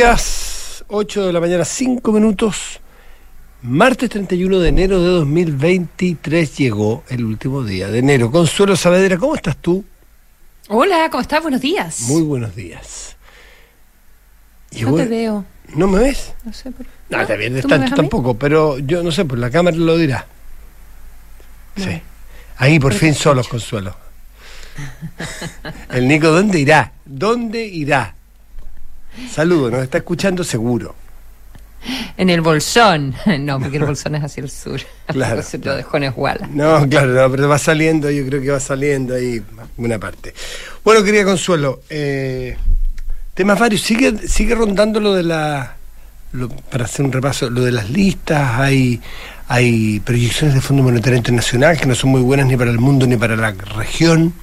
días, 8 de la mañana, 5 minutos. Martes 31 de enero de 2023 llegó el último día de enero. Consuelo Saavedra, ¿cómo estás tú? Hola, ¿cómo estás? Buenos días. Muy buenos días. no te veo. ¿No me ves? No sé por No, está bien, tanto tampoco, pero yo no sé, pues la cámara lo dirá. Sí. Ahí por fin solos, Consuelo. El Nico, ¿dónde irá? ¿Dónde irá? Saludos, nos está escuchando seguro. En el Bolsón. No, porque el Bolsón es hacia el sur. Claro. lo dejó en Esguala. No, claro, no, pero va saliendo, yo creo que va saliendo ahí una parte. Bueno, quería Consuelo, eh, temas varios. Sigue, sigue rondando lo de la. para hacer un repaso, lo de las listas, hay, hay proyecciones del Fondo Monetario Internacional que no son muy buenas ni para el mundo ni para la región.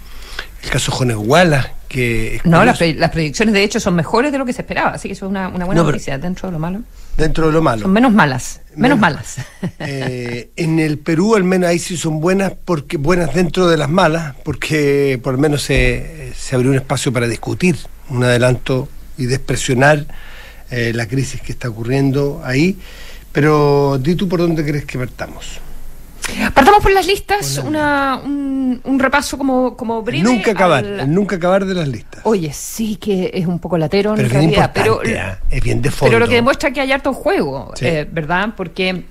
El caso Jones Wallace, que... No, las, predicciones de hecho son mejores de lo que se esperaba, así que eso es una, buena noticia dentro de lo malo. Dentro de lo malo. Son menos malas, menos, malas. Eh, en el Perú al menos ahí sí son buenas, porque buenas dentro de las malas, porque por lo menos se, se abrió un espacio para discutir un adelanto y despresionar eh, la crisis que está ocurriendo ahí. Pero di tú por dónde crees que partamos. Partamos por las listas, una, un, repaso como, como breve. Nunca acabar, nunca acabar de las listas. Oye, sí que es un poco latero en realidad, pero, ¿ah? es bien de fondo. Pero lo que demuestra que hay harto juego, eh, ¿verdad? Porque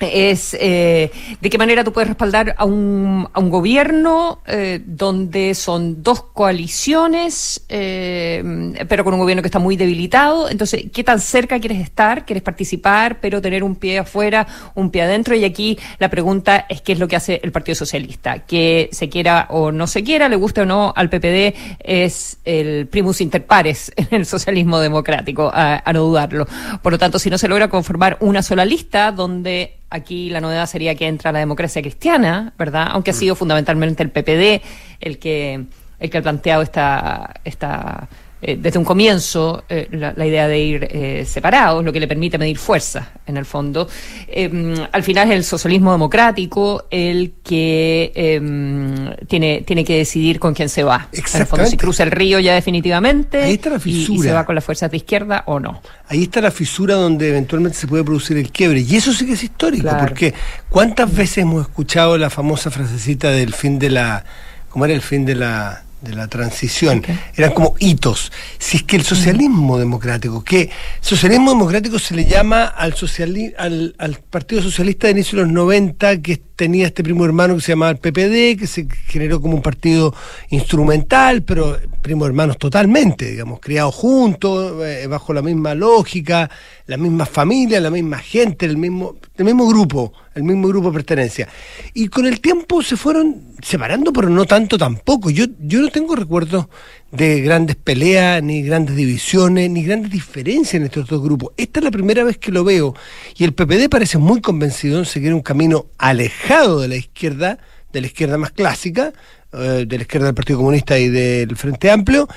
es eh, de qué manera tú puedes respaldar a un, a un gobierno eh, donde son dos coaliciones, eh, pero con un gobierno que está muy debilitado. Entonces, ¿qué tan cerca quieres estar? ¿Quieres participar, pero tener un pie afuera, un pie adentro? Y aquí la pregunta es qué es lo que hace el Partido Socialista. Que se quiera o no se quiera, le guste o no al PPD, es el primus inter pares en el socialismo democrático, a, a no dudarlo. Por lo tanto, si no se logra conformar una sola lista donde Aquí la novedad sería que entra la democracia cristiana, ¿verdad? Aunque ha sido fundamentalmente el PPD el que, el que ha planteado esta, esta eh, desde un comienzo eh, la, idea de ir eh, separados, lo que le permite medir fuerza, en el fondo. Em, al final es el socialismo democrático el que em, tiene, tiene que decidir con quién se va. En el fondo, si cruza el río ya definitivamente Ahí está la fisura. Y, se va con las fuerzas de izquierda o no. Ahí está la fisura donde eventualmente se puede producir el quiebre. Y eso sí que es histórico, porque ¿cuántas veces hemos escuchado la famosa frasecita del fin de la... ¿Cómo era el fin de la de la transición, eran como hitos. Si es que el socialismo democrático, que socialismo democrático se le llama al, al, al Partido Socialista de inicio de los 90, que tenía este primo hermano que se llamaba el PPD, que se generó como un partido instrumental, pero primo hermanos totalmente, digamos, criados juntos, eh, bajo la misma lógica, la misma familia, la misma gente, el mismo, el mismo grupo, el mismo grupo de pertenencia. Y con el tiempo se fueron separando, pero no tanto tampoco. Yo, yo no tengo recuerdos de grandes peleas, ni grandes divisiones, ni grandes diferencias en estos dos grupos. Esta es la primera vez que lo veo y el PPD parece muy convencido en seguir un camino alejado de la izquierda, de la izquierda más clásica, eh, de la izquierda del Partido Comunista y del Frente Amplio,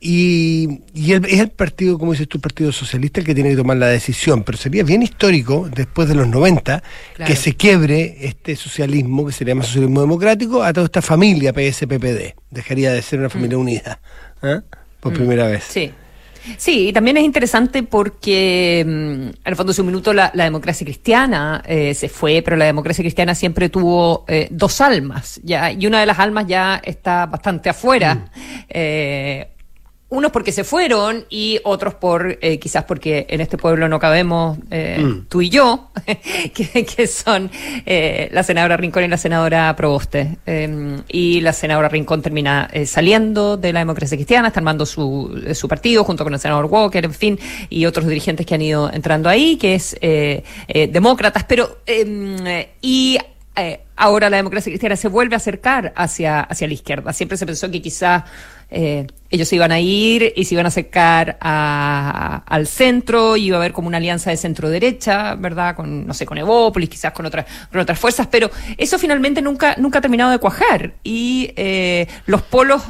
y, es el partido, como dices tú, el Partido Socialista el que tiene que tomar la decisión, pero sería bien histórico, después de los 90, que se quiebre este socialismo, que sería más socialismo democrático, a toda esta familia PSPPD. Dejaría de ser una familia mm. unida, ¿eh? por mm. primera vez. Sí. Sí, y también es interesante porque, mm, en el fondo, hace un minuto la, democracia cristiana eh, se fue, pero la democracia cristiana siempre tuvo eh, dos almas, ya, y una de las almas ya está bastante afuera. Eh, unos porque se fueron y otros por eh, quizás porque en este pueblo no cabemos eh, mm. tú y yo, que, son eh, la senadora Rincón y la senadora Proboste. Em, y la senadora Rincón termina saliendo de la democracia cristiana, está armando su, su partido junto con el senador Walker, en fin, y otros dirigentes que han ido entrando ahí, que es demócratas, pero em, y ahora la democracia cristiana se vuelve a acercar hacia, hacia la izquierda. Siempre se pensó que quizás eh, ellos se iban a ir y se iban a acercar al centro, y iba a haber como una alianza de centro-derecha, ¿verdad? Con, no sé, con Evópolis, quizás con otras, con otras fuerzas, pero eso finalmente nunca, nunca ha terminado de cuajar y eh, los polos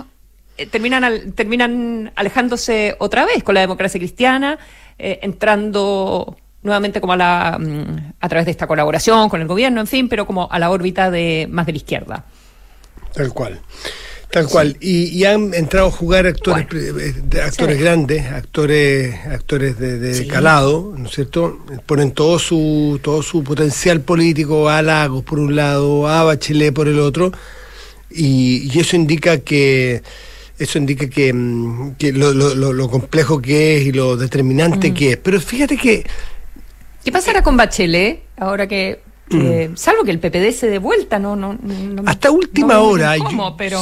eh, terminan, terminan alejándose otra vez con la democracia cristiana, entrando nuevamente como a la mm, a través de esta colaboración con el gobierno, en fin, pero como a la órbita de más de la izquierda. Tal cual. Tal cual. Y, han entrado a jugar actores eh, actores grandes, actores actores de, calado, ¿no es cierto? Ponen todo su todo su potencial político a Lagos por un lado, a Bachelet por el otro, y, eso indica que eso indica que, mm, lo, complejo que es y lo determinante mm. que es. Pero fíjate que... ¿Qué pasará con Bachelet ahora que Mm. salvo que el PPD se dé vuelta, no, no, hasta última hora.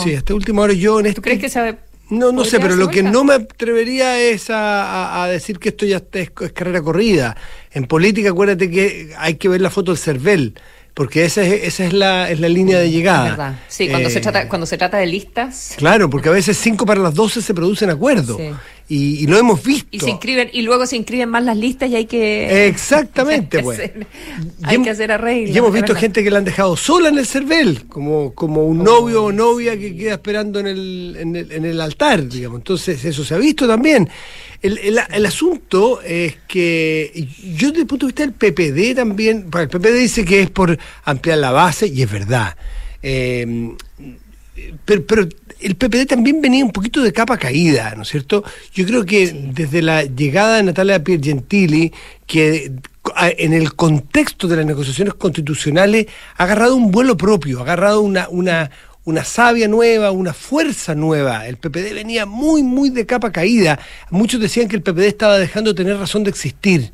Sí, hasta última hora yo en ¿Tú crees que se no, no sé, pero lo que no me atrevería es a, decir que esto ya es, es, carrera corrida. En política, acuérdate que hay que ver la foto del CERVEL porque esa es, esa es, la, es la línea de llegada. verdad. Sí, cuando, se eh, trata, cuando se trata de listas. Claro, porque a veces cinco para las doce se producen acuerdos. Y, lo hemos visto. Y se inscriben, y luego se inscriben más las listas y hay que. Exactamente, pues. hay que hacer arreglos. Y hemos visto gente que la han dejado sola en el CERVEL, como, como un oh. novio o novia que queda esperando en el, en el, en el altar, digamos. Entonces, eso se ha visto también. El, el, asunto es que yo desde el punto de vista del PPD también, el PPD dice que es por ampliar la base y es verdad. Eh, pero, pero, el PPD también venía un poquito de capa caída, ¿no es cierto? Yo creo que desde la llegada de Natalia Piergentili, que en el contexto de las negociaciones constitucionales ha agarrado un vuelo propio, ha agarrado una, una, una savia nueva, una fuerza nueva. El PPD venía muy, muy de capa caída. Muchos decían que el PPD estaba dejando de tener razón de existir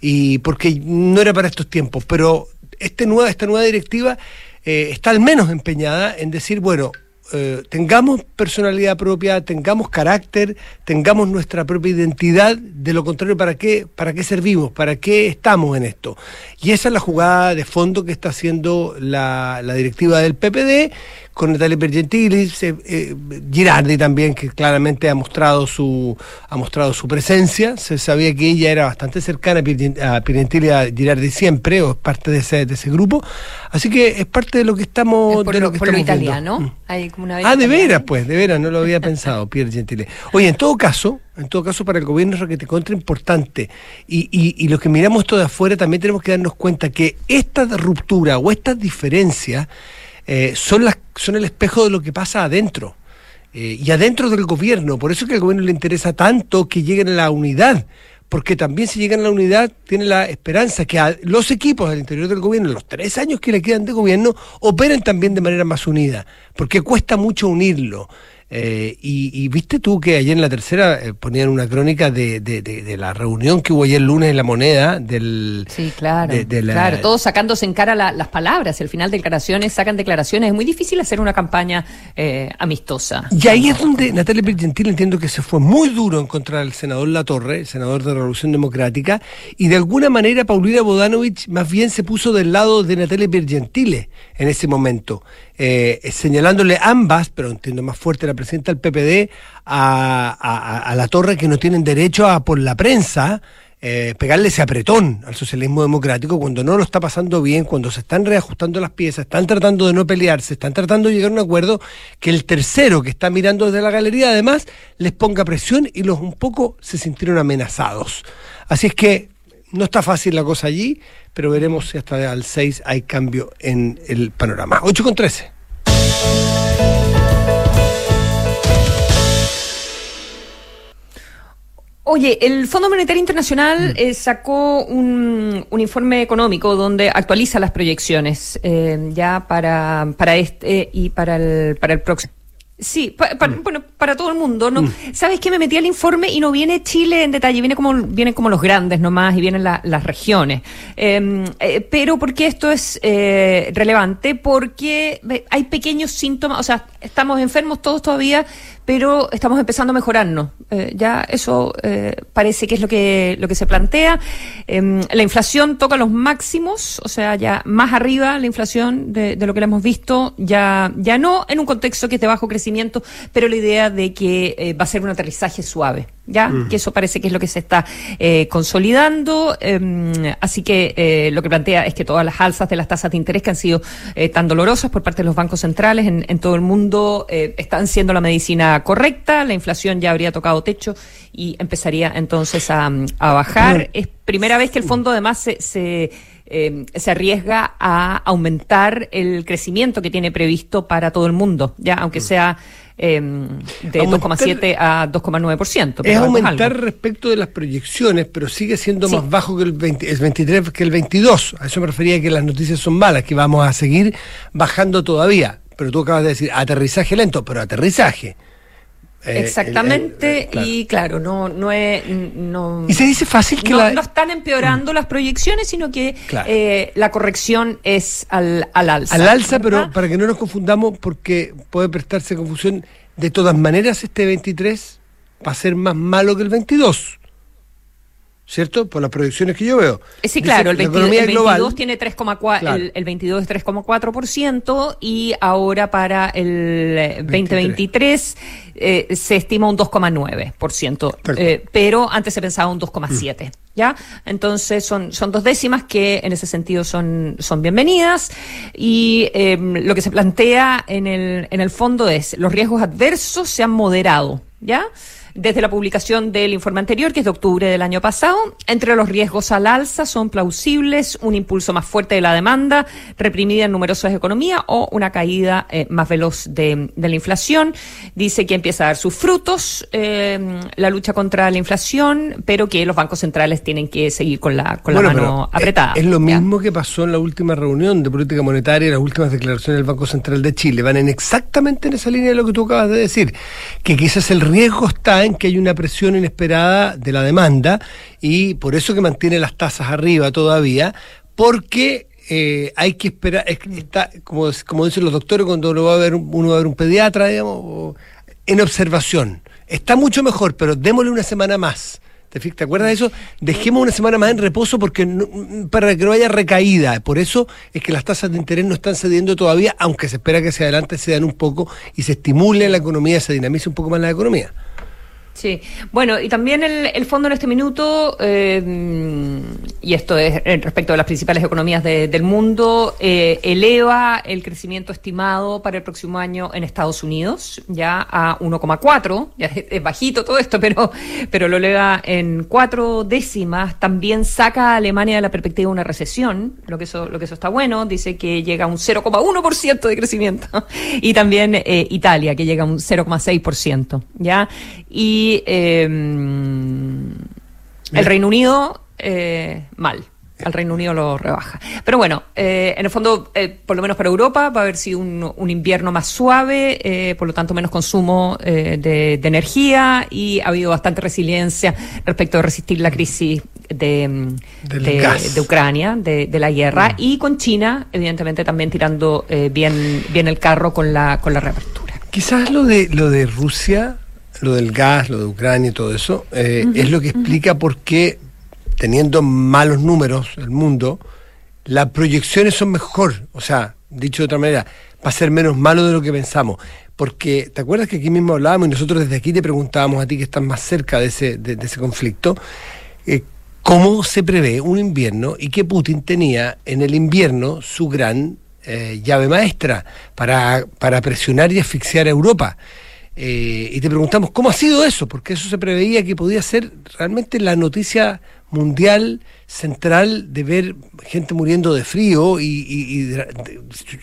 y porque no era para estos tiempos. Pero este nueva, esta nueva directiva eh, está al menos empeñada en decir, bueno, eh, tengamos personalidad propia, tengamos carácter, tengamos nuestra propia identidad, de lo contrario, ¿para qué, para qué servimos? ¿Para qué estamos en esto? Y esa es la jugada de fondo que está haciendo la, la directiva del PPD, con Natalia Pergentili, eh, Girardi también, que claramente ha mostrado su ha mostrado su presencia. Se sabía que ella era bastante cercana a Pergentili y a Girardi siempre, o es parte de ese, de ese grupo. Así que es parte de lo que estamos. por, de lo, que por italiano. Mm. ah, de veras, pues, de veras, no lo había pensado, Pierre Gentile. Oye, en todo caso, en todo caso, para el gobierno es te contra importante. Y, y, y los que miramos todo de afuera también tenemos que darnos cuenta que esta ruptura o estas diferencias eh, son, las, son el espejo de lo que pasa adentro. Eh, y adentro del gobierno. Por eso es que al gobierno le interesa tanto que lleguen a la unidad. Porque también si llegan a la unidad, tiene la esperanza que los equipos del interior del gobierno, los tres años que le quedan de gobierno, operen también de manera más unida. Porque cuesta mucho unirlo. Eh, y, viste tú que ayer en la tercera eh, ponían una crónica de, de, la reunión que hubo ayer lunes en la moneda del... Sí, claro. Claro, todos sacándose en cara las palabras. Al final declaraciones sacan declaraciones. Es muy difícil hacer una campaña eh, amistosa. Y ahí es donde Natalia Pirgentil entiendo que se fue muy duro en contra del senador Latorre, senador de la Revolución Democrática, y de alguna manera Paulina Bodanovich más bien se puso del lado de Natalia Pirgentile en ese momento. Eh, señalándole ambas, pero entiendo más fuerte la presidenta del PPD, a, la torre que no tienen derecho a, por la prensa, eh, pegarle ese apretón al socialismo democrático cuando no lo está pasando bien, cuando se están reajustando las piezas, están tratando de no pelearse, están tratando de llegar a un acuerdo, que el tercero que está mirando desde la galería además les ponga presión y los un poco se sintieron amenazados. Así es que no está fácil la cosa allí, pero veremos si hasta al 6 hay cambio en el panorama. 8 con 13. Oye, el Fondo Monetario Internacional mm. eh, sacó un, informe económico donde actualiza las proyecciones eh, ya para, para este y para el, para el próximo. Sí, mm. bueno, para todo el mundo. ¿no? Mm. ¿Sabes qué? Me metí al informe y no viene Chile en detalle, viene como, vienen como los grandes nomás y vienen las regiones. Em, eh, pero ¿por qué esto es eh, relevante? Porque hay pequeños síntomas, o sea, estamos enfermos todos todavía, pero estamos empezando a mejorarnos. Eh, ya eso eh, parece que es lo que, lo que se plantea. Em, la inflación toca los máximos, o sea, ya más arriba la inflación de, lo que la hemos visto, ya, ya no en un contexto que es de bajo crecimiento, pero la idea de que eh, va a ser un aterrizaje suave. ¿Ya? Mm. Que eso parece que es lo que se está consolidando. Em, así que lo que plantea es que todas las alzas de las tasas de interés que han sido tan dolorosas por parte de los bancos centrales en, en todo el mundo están siendo la medicina correcta, la inflación ya habría tocado techo y empezaría entonces a, bajar. Es primera vez que el fondo además se, se, eh, se arriesga a aumentar el crecimiento que tiene previsto para todo el mundo, ya aunque sea em, de 2,7 a 2,9%. Es aumentar respecto de las proyecciones, pero sigue siendo más bajo que el, 20, el 23 que el 22. A eso me refería que las noticias son malas, que vamos a seguir bajando todavía. Pero tú acabas de decir aterrizaje lento, pero aterrizaje. Eh, Exactamente, y claro, no, no es. No, y se dice fácil que no, están empeorando mm. las proyecciones, sino que eh, la corrección es al, al alza. Al alza, pero para que no nos confundamos, porque puede prestarse confusión, de todas maneras, este 23 va a ser más malo que el 22. ¿Cierto? Por las proyecciones que yo veo. Eh, sí, claro, el, 22, tiene 3,4, el, 22 es 3,4% y ahora para el 2023 eh, se estima un 2,9%, eh, pero antes se pensaba un 2,7%. Mm. ¿Ya? Entonces son, son dos décimas que en ese sentido son, son bienvenidas y em, lo que se plantea en el, en el fondo es los riesgos adversos se han moderado, ¿ya? Desde la publicación del informe anterior, que es de octubre del año pasado, entre los riesgos al alza son plausibles un impulso más fuerte de la demanda, reprimida en numerosas economías, o una caída eh, más veloz de, la inflación. Dice que empieza a dar sus frutos eh, la lucha contra la inflación, pero que los bancos centrales tienen que seguir con la, con la mano apretada. Es, lo mismo que pasó en la última reunión de política monetaria y las últimas declaraciones del Banco Central de Chile. Van en exactamente en esa línea de lo que tú acabas de decir, que quizás el riesgo está que hay una presión inesperada de la demanda y por eso que mantiene las tasas arriba todavía, porque eh, hay que esperar, está, como, como dicen los doctores cuando uno va a ver, uno va a ver un pediatra, digamos, en observación. Está mucho mejor, pero démosle una semana más. ¿Te, acuerdas de eso? Dejemos una semana más en reposo porque para que no haya recaída. Por eso es que las tasas de interés no están cediendo todavía, aunque se espera que hacia adelante se dan un poco y se estimule la economía, se dinamice un poco más la economía. Sí, bueno, y también el, el fondo en este minuto, eh, y esto es respecto a las principales economías del mundo, eh, eleva el crecimiento estimado para el próximo año en Estados Unidos, ya a 1,4, ya es, bajito todo esto, pero, pero lo eleva en cuatro décimas. También saca a Alemania de la perspectiva de una recesión, lo que eso, lo que eso está bueno, dice que llega a un 0,1% de crecimiento, y también eh, Italia, que llega a un 0,6%, ya, y Em, el Reino Unido, eh, mal. Al Reino Unido lo rebaja. Pero bueno, eh, en el fondo, eh, por lo menos para Europa, va a haber sido un, invierno más suave, por lo tanto menos consumo de, energía y ha habido bastante resiliencia respecto a resistir la crisis de, de, Ucrania, de, la guerra, mm. y con China, evidentemente, también tirando bien, bien el carro con la, con la reapertura. Quizás lo de, lo de Rusia lo del gas, lo de Ucrania y todo eso, eh, es lo que explica por qué, teniendo malos números el mundo, las proyecciones son mejor. O sea, dicho de otra manera, va a ser menos malo de lo que pensamos. Porque, ¿te acuerdas que aquí mismo hablábamos y nosotros desde aquí te preguntábamos a ti que estás más cerca de ese, de, ese conflicto? Eh, ¿Cómo se prevé un invierno y que Putin tenía en el invierno su gran eh, llave maestra para, para presionar y asfixiar a Europa? Eh, y te preguntamos cómo ha sido eso, porque eso se preveía que podía ser realmente la noticia mundial central de ver gente muriendo de frío y,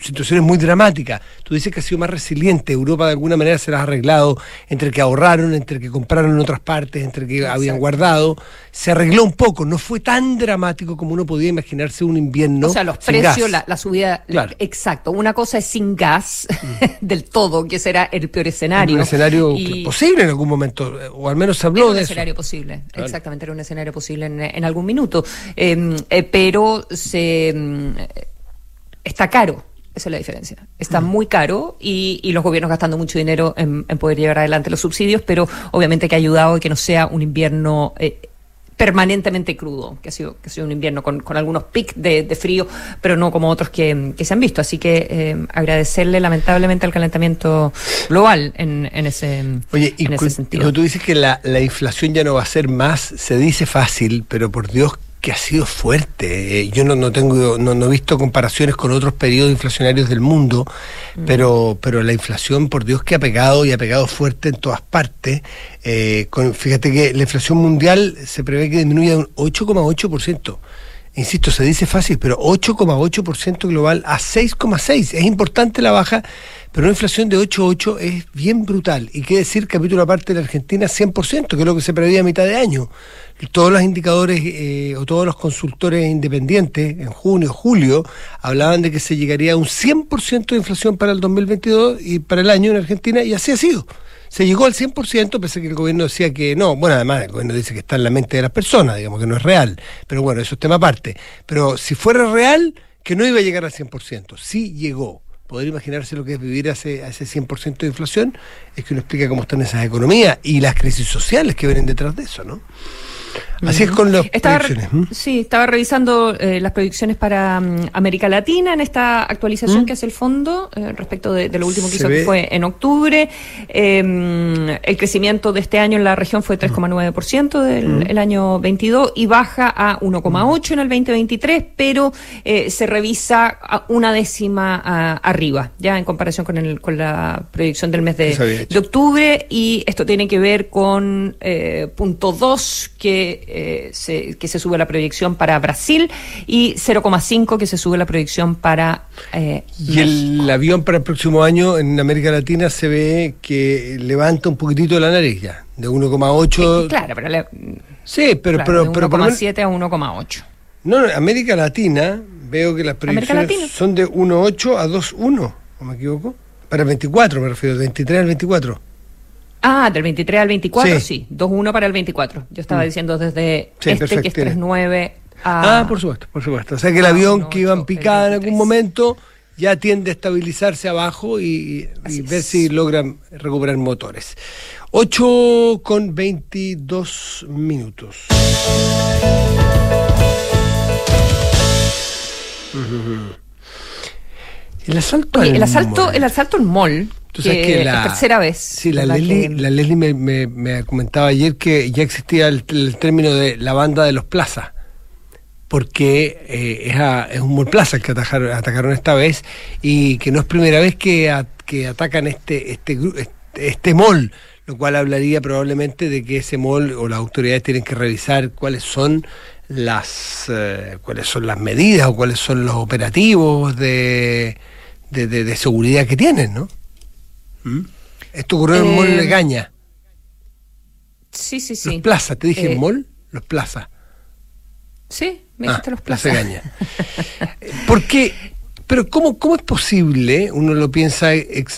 situaciones muy dramáticas. Tú dices que ha sido más resiliente, Europa de alguna manera se las ha arreglado, entre que ahorraron, entre que compraron en otras partes, entre que habían guardado, se arregló un poco, no fue tan dramático como uno podía imaginarse un invierno. O sea, los precios, la, subida, exacto, una cosa es sin gas mm. del todo, que será el peor escenario. Un escenario posible en algún momento, o al menos se habló de eso. Un escenario posible, exactamente, era un escenario posible en algún minuto. Em, eh, pero se em, está caro. Esa es la diferencia. Está muy caro y, los gobiernos gastando mucho dinero en, poder llevar adelante los subsidios, pero obviamente que ha ayudado a que no sea un invierno eh, permanentemente crudo, que ha sido, que ha sido un invierno con, algunos pics de, frío, pero no como otros que, se han visto. Así que em, agradecerle lamentablemente al calentamiento global en, ese, Oye, en ese sentido. Cuando tú dices que la, la inflación ya no va a ser más, se dice fácil, pero por Dios que ha sido fuerte. Eh, yo no, no tengo, no, he visto comparaciones con otros periodos inflacionarios del mundo, mm. pero, pero la inflación, por Dios, que ha pegado y ha pegado fuerte en todas partes. Eh, con, fíjate que la inflación mundial se prevé que disminuya un 8,8% insisto, se dice fácil, pero 8,8% global a 6,6%. Es importante la baja, pero una inflación de 8,8 es bien brutal. Y qué decir, capítulo aparte de la Argentina, 100%, que es lo que se preveía a mitad de año. Todos los indicadores eh, o todos los consultores independientes en junio, julio, hablaban de que se llegaría a un 100% de inflación para el 2022 y para el año en Argentina, y así ha sido. Se llegó al 100%, pese que el gobierno decía que no. Bueno, además el gobierno dice que está en la mente de las personas, digamos que no es real. Pero bueno, eso es tema aparte. Pero si fuera real, que no iba a llegar al 100%. Sí llegó poder imaginarse lo que es vivir a ese, a ese 100% de inflación, es que uno explica cómo están esas economías y las crisis sociales que vienen detrás de eso, ¿no? Así es con las estaba, Sí, estaba revisando eh, las predicciones para mm, América Latina en esta actualización que hace el fondo eh, respecto de, lo último que hizo, que fue en octubre. Em, el crecimiento de este año en la región fue 3,9% del el año 22 y baja a 1,8 en el 2023, pero eh, se revisa a una décima arriba, ya en comparación con, el, con la proyección del mes de, de octubre. Y esto tiene que ver con punto 2 que eh, se, que se sube la proyección para Brasil y 0,5 que se sube la proyección para eh, Y el avión para el próximo año en América Latina se ve que levanta un poquitito la nariz ya, de 1,8. Eh, claro, pero... sí, pero... pero, de 1,7 a 1,8. No, en América Latina veo que las proyecciones son de 1,8 a 2,1, ¿o me equivoco? Para el 24 me refiero, 23 al 24. Ah, del 23 al 24, sí. 2-1 para el 24. Yo estaba mm. diciendo desde este que es 3-9 a... Ah, por supuesto, por supuesto. O sea que el avión que iba en picada en algún momento ya tiende a estabilizarse abajo y, ver si logran recuperar motores. 8 con 22 minutos. El asalto, el asalto, el asalto en mall que, la, tercera vez. Sí, la Leslie, me, comentaba ayer que ya existía el, término de la banda de los plazas, porque eh, es, un mall plaza el que atacaron, atacaron esta vez y que no es primera vez que, que atacan este, este, este, este mall, lo cual hablaría probablemente de que ese mall o las autoridades tienen que revisar cuáles son las eh, cuáles son las medidas o cuáles son los operativos de, de, de seguridad que tienen, ¿no? ¿Mm? Esto ocurrió en el mall de eh. Sí, sí, sí. Los Plaza, ¿te dije eh, mall? Los Plaza. Sí, me ah, dijiste los Plaza. Plaza Gaña. Porque, pero ¿cómo, ¿cómo es posible? Uno lo piensa,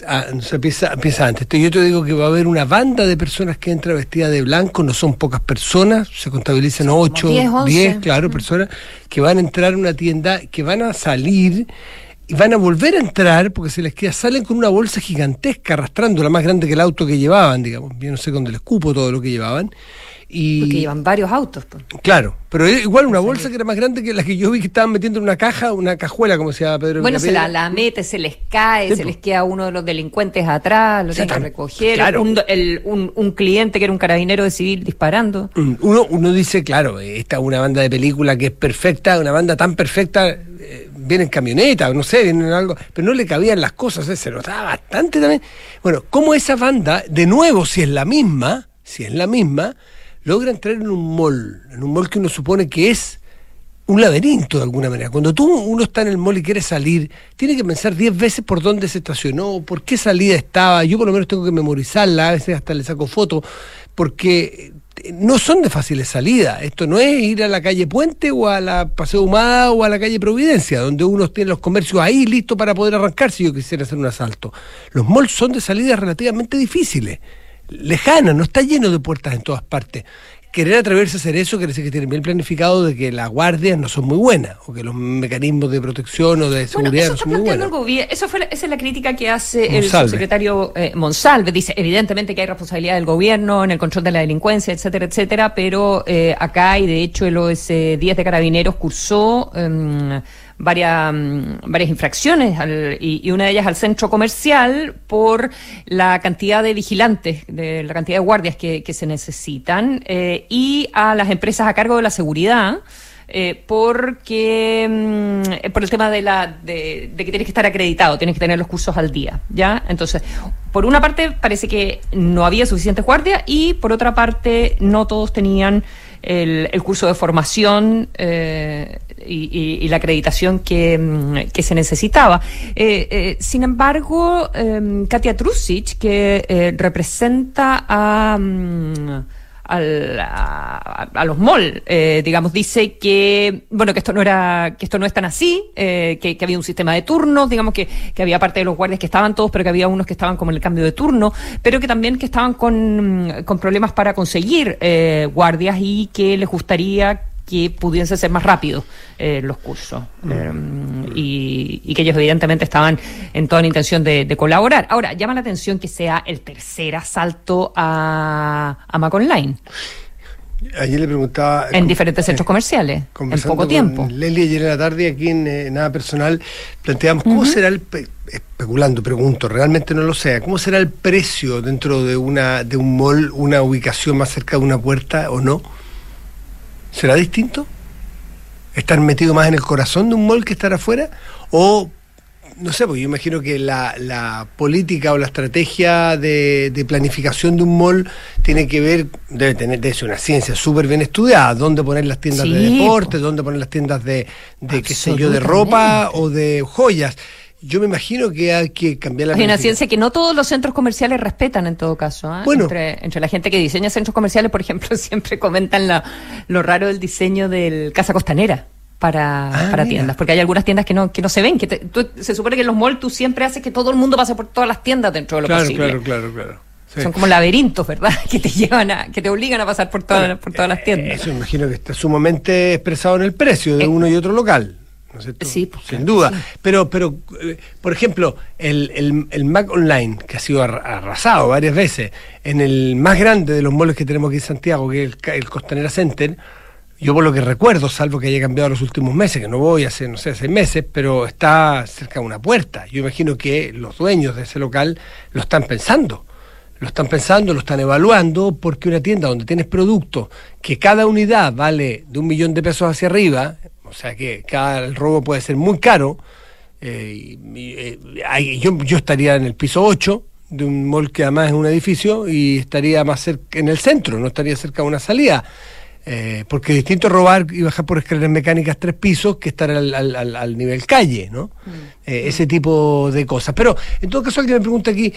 ah, piensa, piensa antes. Yo te digo que va a haber una banda de personas que entra vestida de blanco, no son pocas personas, se contabilizan 8, 10, claro, mm. personas que van a entrar a una tienda, que van a salir y van a volver a entrar porque se les queda, salen con una bolsa gigantesca arrastrando, la más grande que el auto que llevaban, digamos, yo no sé dónde les cupo todo lo que llevaban. Y, porque llevan varios autos. Pues. Claro, pero igual una bolsa que era más grande que la que yo vi que estaban metiendo en una caja, una cajuela, como se llama Pedro. Bueno, se la, la, mete, se les cae, se les queda uno de los delincuentes atrás, lo tienen que recoger. Un, un, cliente que era un carabinero de civil disparando. Mm, uno, uno dice, claro, esta es una banda de película que es perfecta, una banda tan perfecta. Eh, vienen camionetas, no sé, vienen algo, pero no le cabían las cosas, ¿eh? se notaba bastante también. Bueno, como esa banda, de nuevo, si es la misma, si es la misma, logra entrar en un mall, en un mall que uno supone que es un laberinto de alguna manera. Cuando tú uno está en el mall y quiere salir, tiene que pensar diez veces por dónde se estacionó, por qué salida estaba. Yo por lo menos tengo que memorizarla, a veces hasta le saco fotos, porque no son de fáciles salida. Esto no es ir a la calle Puente o a la Paseo Humada o a la calle Providencia, donde uno tiene los comercios ahí listos para poder arrancar si yo quisiera hacer un asalto. Los malls son de salidas relativamente difíciles, lejanas, no está lleno de puertas en todas partes querer atreverse a hacer eso quiere decir que tienen bien planificado de que las guardias no son muy buenas o que los mecanismos de protección o de seguridad no son muy buenos. Eso fue, esa es la crítica que hace el subsecretario eh, Monsalve. Dice, evidentemente que hay responsabilidad del gobierno en el control de la delincuencia, etcétera, etcétera, pero eh, acá y de hecho el OS 10 de Carabineros cursó... Em, varias, mm, varias infracciones y, una de ellas al centro comercial por la cantidad de vigilantes, de la cantidad de guardias que, se necesitan eh, y a las empresas a cargo de la seguridad. Eh, porque mm, por el tema de la de, que tienes que estar acreditado, tienes que tener los cursos al día, ¿ya? Entonces, por una parte parece que no había suficientes guardias y por otra parte no todos tenían el, curso de formación eh, y, la acreditación que, mm, se necesitaba. Eh, sin embargo, em, Katia Trusic, que representa a... Mm, a, los malls, eh, digamos, dice que, bueno, que esto no era, que esto no es tan así, eh, que, había un sistema de turnos, digamos que, que había parte de los guardias que estaban todos, pero que había unos que estaban como en el cambio de turno, pero que también que estaban con, con problemas para conseguir eh, guardias y que les gustaría que pudiesen ser más rápidos eh, los cursos mm. eh, y, que ellos evidentemente estaban en toda la intención de, colaborar. Ahora, llama la atención que sea el tercer asalto a, a Mac Online. Ayer le preguntaba. En diferentes centros comerciales, en poco tiempo. Leslie, ayer en la tarde, aquí en eh, Nada Personal, planteamos cómo será el. Especulando, pregunto, realmente no lo sé. ¿Cómo será el precio dentro de, una, de un mall, una ubicación más cerca de una puerta o no? ¿Será distinto? ¿Estar metido más en el corazón de un mall que estar afuera? ¿O no sé, porque yo imagino que la, política o la estrategia de, planificación de un mall tiene que ver, debe tener de una ciencia súper bien estudiada, dónde poner las tiendas de deporte, dónde poner las tiendas de, de qué sé yo, de ropa o de joyas. Yo me imagino que hay que cambiar la Hay una ciencia que no todos los centros comerciales respetan en todo caso. ¿eh? Bueno. Entre, la gente que diseña centros comerciales, por ejemplo, siempre comentan lo raro del diseño del Casa Costanera para, ah, para tiendas, porque hay algunas tiendas que no, que no se ven, que se supone que en los malls tú siempre haces que todo el mundo pase por todas las tiendas dentro de lo claro, posible. Claro, claro, claro. Son como laberintos, ¿verdad? Que te llevan a, que te obligan a pasar por todas, por todas las tiendas. Eso imagino que está sumamente expresado en el precio de eh, uno y otro local. Sí, pues, sin duda. Pero, pero eh, por ejemplo, el, el, Mac Online, que ha sido arrasado varias veces, en el más grande de los moles que tenemos aquí en Santiago, que es el, Costanera Center, yo por lo que recuerdo, salvo que haya cambiado los últimos meses, que no voy hace, no sé, seis meses, pero está cerca de una puerta. Yo imagino que los dueños de ese local lo están pensando. Lo están pensando, lo están evaluando, porque una tienda donde tienes productos que cada unidad vale de un millón de pesos hacia arriba, o sea que cada robo puede ser muy caro. Eh, eh, yo, yo estaría en el piso 8 de un mall que además es un edificio y estaría más cerca en el centro, no estaría cerca de una salida. Eh, porque es distinto robar y bajar por escaleras mecánicas tres pisos que estar al, al, nivel calle, ¿no? Mm. ese tipo de cosas. Pero en todo caso, alguien me pregunta aquí,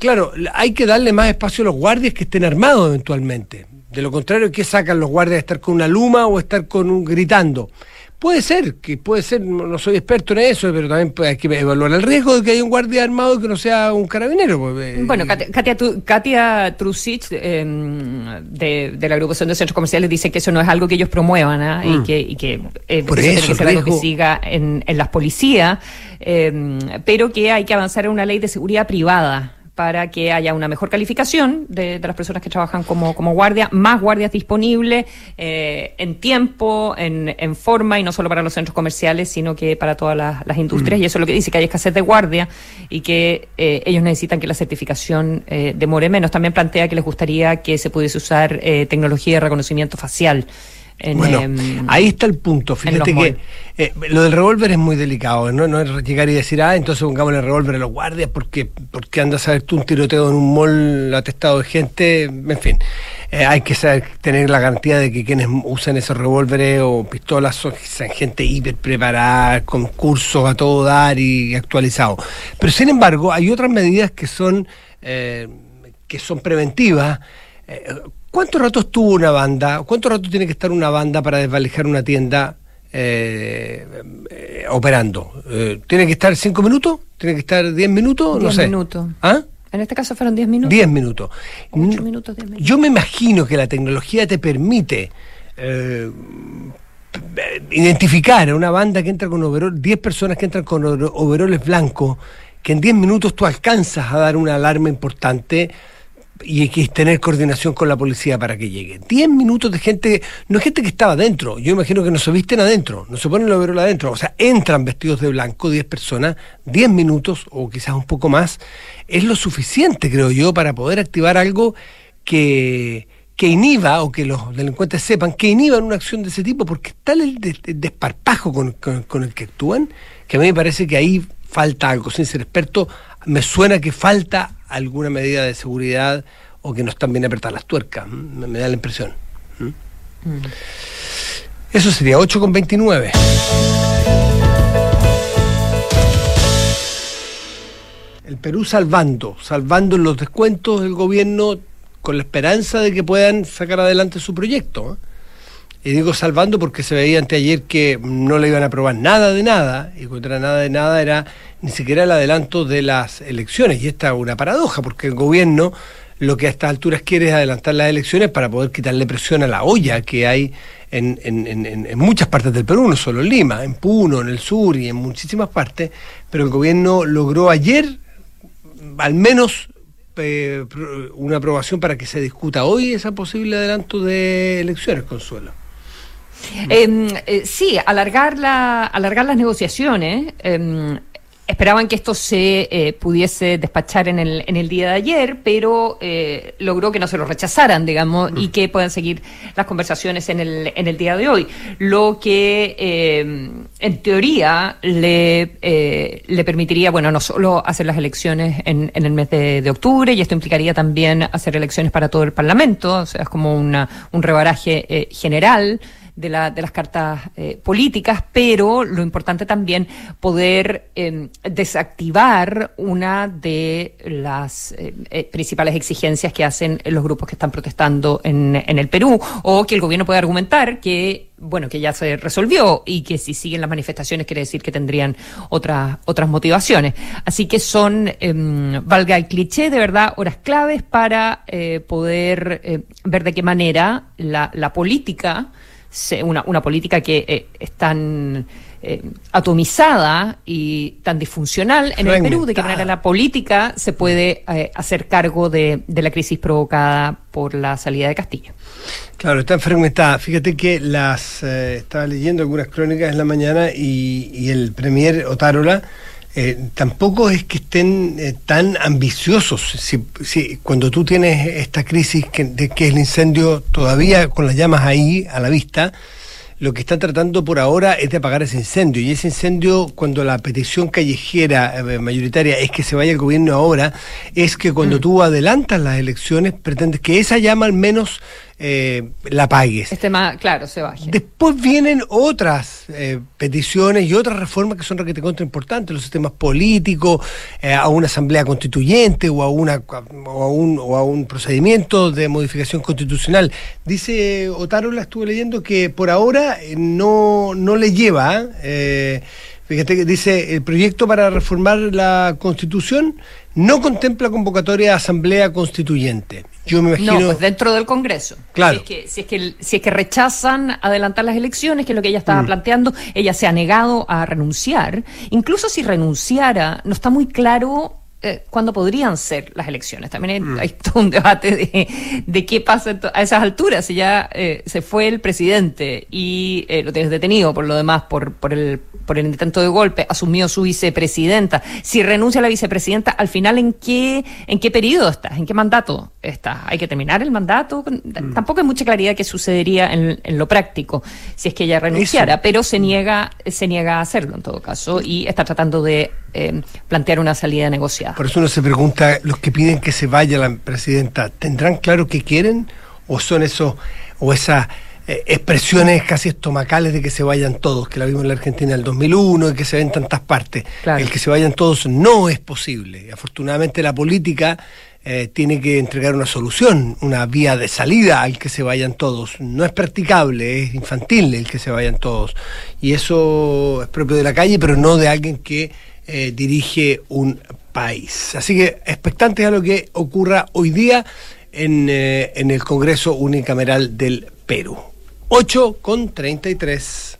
claro, hay que darle más espacio a los guardias que estén armados eventualmente. De lo contrario, ¿qué sacan los guardias? ¿Estar con una luma o estar con un gritando? Puede ser, que puede ser, no soy experto en eso, pero también hay que evaluar el riesgo de que haya un guardia armado que no sea un carabinero. Pues, eh, bueno, Katia, Katia Trusic, em, de, la agrupación de centros comerciales, dice que eso no es algo que ellos promuevan ¿ah? y mm. que, y que, eh, Por eso, que algo que siga en, en las policías, em, pero que hay que avanzar en una ley de seguridad privada para que haya una mejor calificación de, las personas que trabajan como, como guardia, más guardias disponibles eh, en tiempo, en, en, forma, y no solo para los centros comerciales, sino que para todas las, industrias. Mm. Y eso es lo que dice, que hay escasez de guardia y que eh, ellos necesitan que la certificación eh, demore menos. También plantea que les gustaría que se pudiese usar tecnología de reconocimiento facial bueno, em, ahí está el punto. Fíjate que eh, lo del revólver es muy delicado. ¿no? no es llegar y decir, ah, entonces pongamos el revólver a los guardias porque, porque andas a ver tú un tiroteo en un mall atestado de gente. En fin, eh, hay que saber, tener la garantía de que quienes usan esos revólveres o pistolas son, gente hiper preparada, con cursos a todo dar y actualizado. Pero sin embargo, hay otras medidas que son, eh, que son preventivas ¿Cuánto rato estuvo una banda? ¿Cuánto rato tiene que estar una banda para desvalijar una tienda eh, eh, operando? Eh, ¿Tiene que estar cinco minutos? ¿Tiene que estar diez minutos? No sé. minutos. ¿Ah? En este caso fueron diez minutos. Diez minutos. minutos, Yo me imagino que la tecnología te permite identificar a una banda que entra con overol, 10 personas que entran con overoles blancos, que en 10 minutos tú alcanzas a dar una alarma importante y hay que tener coordinación con la policía para que llegue. Diez minutos de gente, no es gente que estaba adentro, yo imagino que no se visten adentro, no se ponen los overol adentro, o sea, entran vestidos de blanco diez personas, diez minutos o quizás un poco más, es lo suficiente, creo yo, para poder activar algo que, que inhiba o que los delincuentes sepan que inhiban una acción de ese tipo, porque está el, desparpajo con, con el que actúan, que a mí me parece que ahí falta algo, sin ser experto, me suena que falta alguna medida de seguridad o que no están bien apretadas las tuercas, me, da la impresión. Mm. Eso sería 8 con 29. El Perú salvando, salvando los descuentos del gobierno con la esperanza de que puedan sacar adelante su proyecto. ¿eh? Y digo salvando porque se veía anteayer que no le iban a aprobar nada de nada, y contra nada de nada era ni siquiera el adelanto de las elecciones. Y esta es una paradoja, porque el gobierno lo que a estas alturas quiere es adelantar las elecciones para poder quitarle presión a la olla que hay en, en, muchas partes del Perú, no solo en Lima, en Puno, en el sur y en muchísimas partes, pero el gobierno logró ayer al menos eh, una aprobación para que se discuta hoy esa posible adelanto de elecciones, Consuelo. Em, eh, sí, alargar, la, alargar las negociaciones. Eh, Esperaban que esto se eh, pudiese despachar en el, en el día de ayer, pero eh, logró que no se lo rechazaran, digamos, y que puedan seguir las conversaciones en el, en el día de hoy. Lo que, eh, en teoría, le, le permitiría, bueno, no solo hacer las elecciones en, en el mes de, de, octubre, y esto implicaría también hacer elecciones para todo el Parlamento, o sea, es como una, un rebaraje general de, la, de las cartas eh, políticas, pero lo importante también poder em, desactivar una de las eh, eh, principales exigencias que hacen los grupos que están protestando en, en el Perú, o que el gobierno puede argumentar que bueno, que ya se resolvió y que si siguen las manifestaciones quiere decir que tendrían otras otras motivaciones. Así que son, em, valga el cliché, de verdad, horas claves para poder ver de qué manera la, la política una, una política que eh, es tan eh, atomizada y tan disfuncional en el Perú, de qué manera la política se puede eh, hacer cargo de, de, la crisis provocada por la salida de Castillo. Claro, está fragmentada. Fíjate que las estaba leyendo algunas crónicas en la mañana y, y el premier Otárola eh, tampoco es que estén eh, tan ambiciosos. Si, si, cuando tú tienes esta crisis que, de que el incendio todavía con las llamas ahí a la vista, lo que está tratando por ahora es de apagar ese incendio. Y ese incendio, cuando la petición callejera eh, mayoritaria es que se vaya el gobierno ahora, es que cuando mm. tú adelantas las elecciones, pretendes que esa llama al menos eh, la pagues. Este más, claro, se baje. Después vienen otras eh, peticiones y otras reformas que son requete contra importantes, los sistemas políticos, eh, a una asamblea constituyente o a una o a un, o a un procedimiento de modificación constitucional. Dice Otárola, estuve leyendo que por ahora no, no le lleva Fíjate que dice, el proyecto para reformar la Constitución no contempla convocatoria de asamblea constituyente. Yo me imagino... No, pues dentro del Congreso. Claro. Si es, que, si es que, si es que rechazan adelantar las elecciones, que es lo que ella estaba mm. planteando, ella se ha negado a renunciar. Incluso si renunciara, no está muy claro eh, cuándo podrían ser las elecciones. También hay, mm. todo un debate de, de qué pasa a esas alturas. Si ya eh, se fue el presidente y eh, lo tienes detenido por lo demás, por, por, el, por el intento de golpe, asumió su vicepresidenta. Si renuncia a la vicepresidenta, al final, ¿en qué, en qué periodo estás? ¿En qué mandato estás? ¿Hay que terminar el mandato? Mm. Tampoco hay mucha claridad qué sucedería en, en, lo práctico si es que ella renunciara, pero se niega, se niega a hacerlo en todo caso y está tratando de plantear una salida negociada. Por eso uno se pregunta, los que piden que se vaya la presidenta, ¿tendrán claro qué quieren? ¿O son esos, o esas eh, expresiones casi estomacales de que se vayan todos, que la vimos en la Argentina en el 2001 y que se ven en tantas partes? El que se vayan todos no es posible. Afortunadamente la política eh, tiene que entregar una solución, una vía de salida al que se vayan todos. No es practicable, es infantil el que se vayan todos. Y eso es propio de la calle, pero no de alguien que eh, dirige un país. Así que expectantes a lo que ocurra hoy día en, eh, en el Congreso Unicameral del Perú. 8 con 33.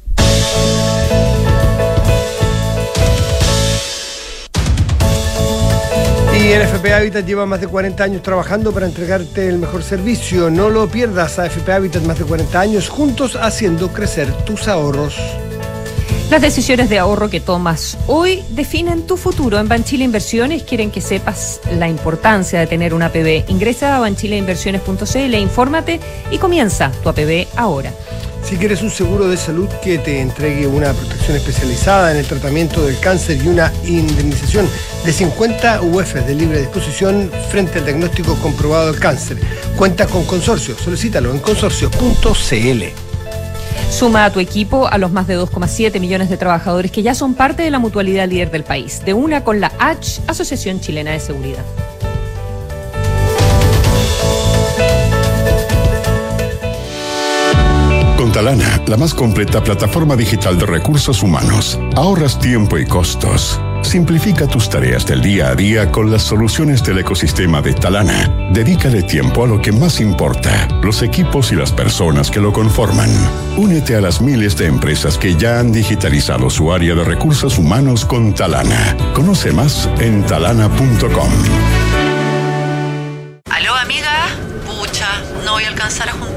Y FP Habitat lleva más de 40 años trabajando para entregarte el mejor servicio. No lo pierdas a FP Habitat más de 40 años juntos haciendo crecer tus ahorros. Las decisiones de ahorro que tomas hoy definen tu futuro. En Banchile Inversiones quieren que sepas la importancia de tener una APB. Ingresa a banchileinversiones.cl, infórmate y comienza tu APB ahora. Si quieres un seguro de salud que te entregue una protección especializada en el tratamiento del cáncer y una indemnización de 50 UF de libre disposición frente al diagnóstico comprobado del cáncer, cuenta con consorcio. Solicítalo en consorcio.cl. Suma a tu equipo a los más de 2,7 millones de trabajadores que ya son parte de la mutualidad líder del país, de una con la H, Asociación Chilena de Seguridad. Con Talana, la más completa plataforma digital de recursos humanos, ahorras tiempo y costos. Simplifica tus tareas del día a día con las soluciones del ecosistema de Talana. Dedícale tiempo a lo que más importa, los equipos y las personas que lo conforman. Únete a las miles de empresas que ya han digitalizado su área de recursos humanos con Talana. Conoce más en talana.com. Aló, amiga. Pucha, no voy a alcanzar a juntarme.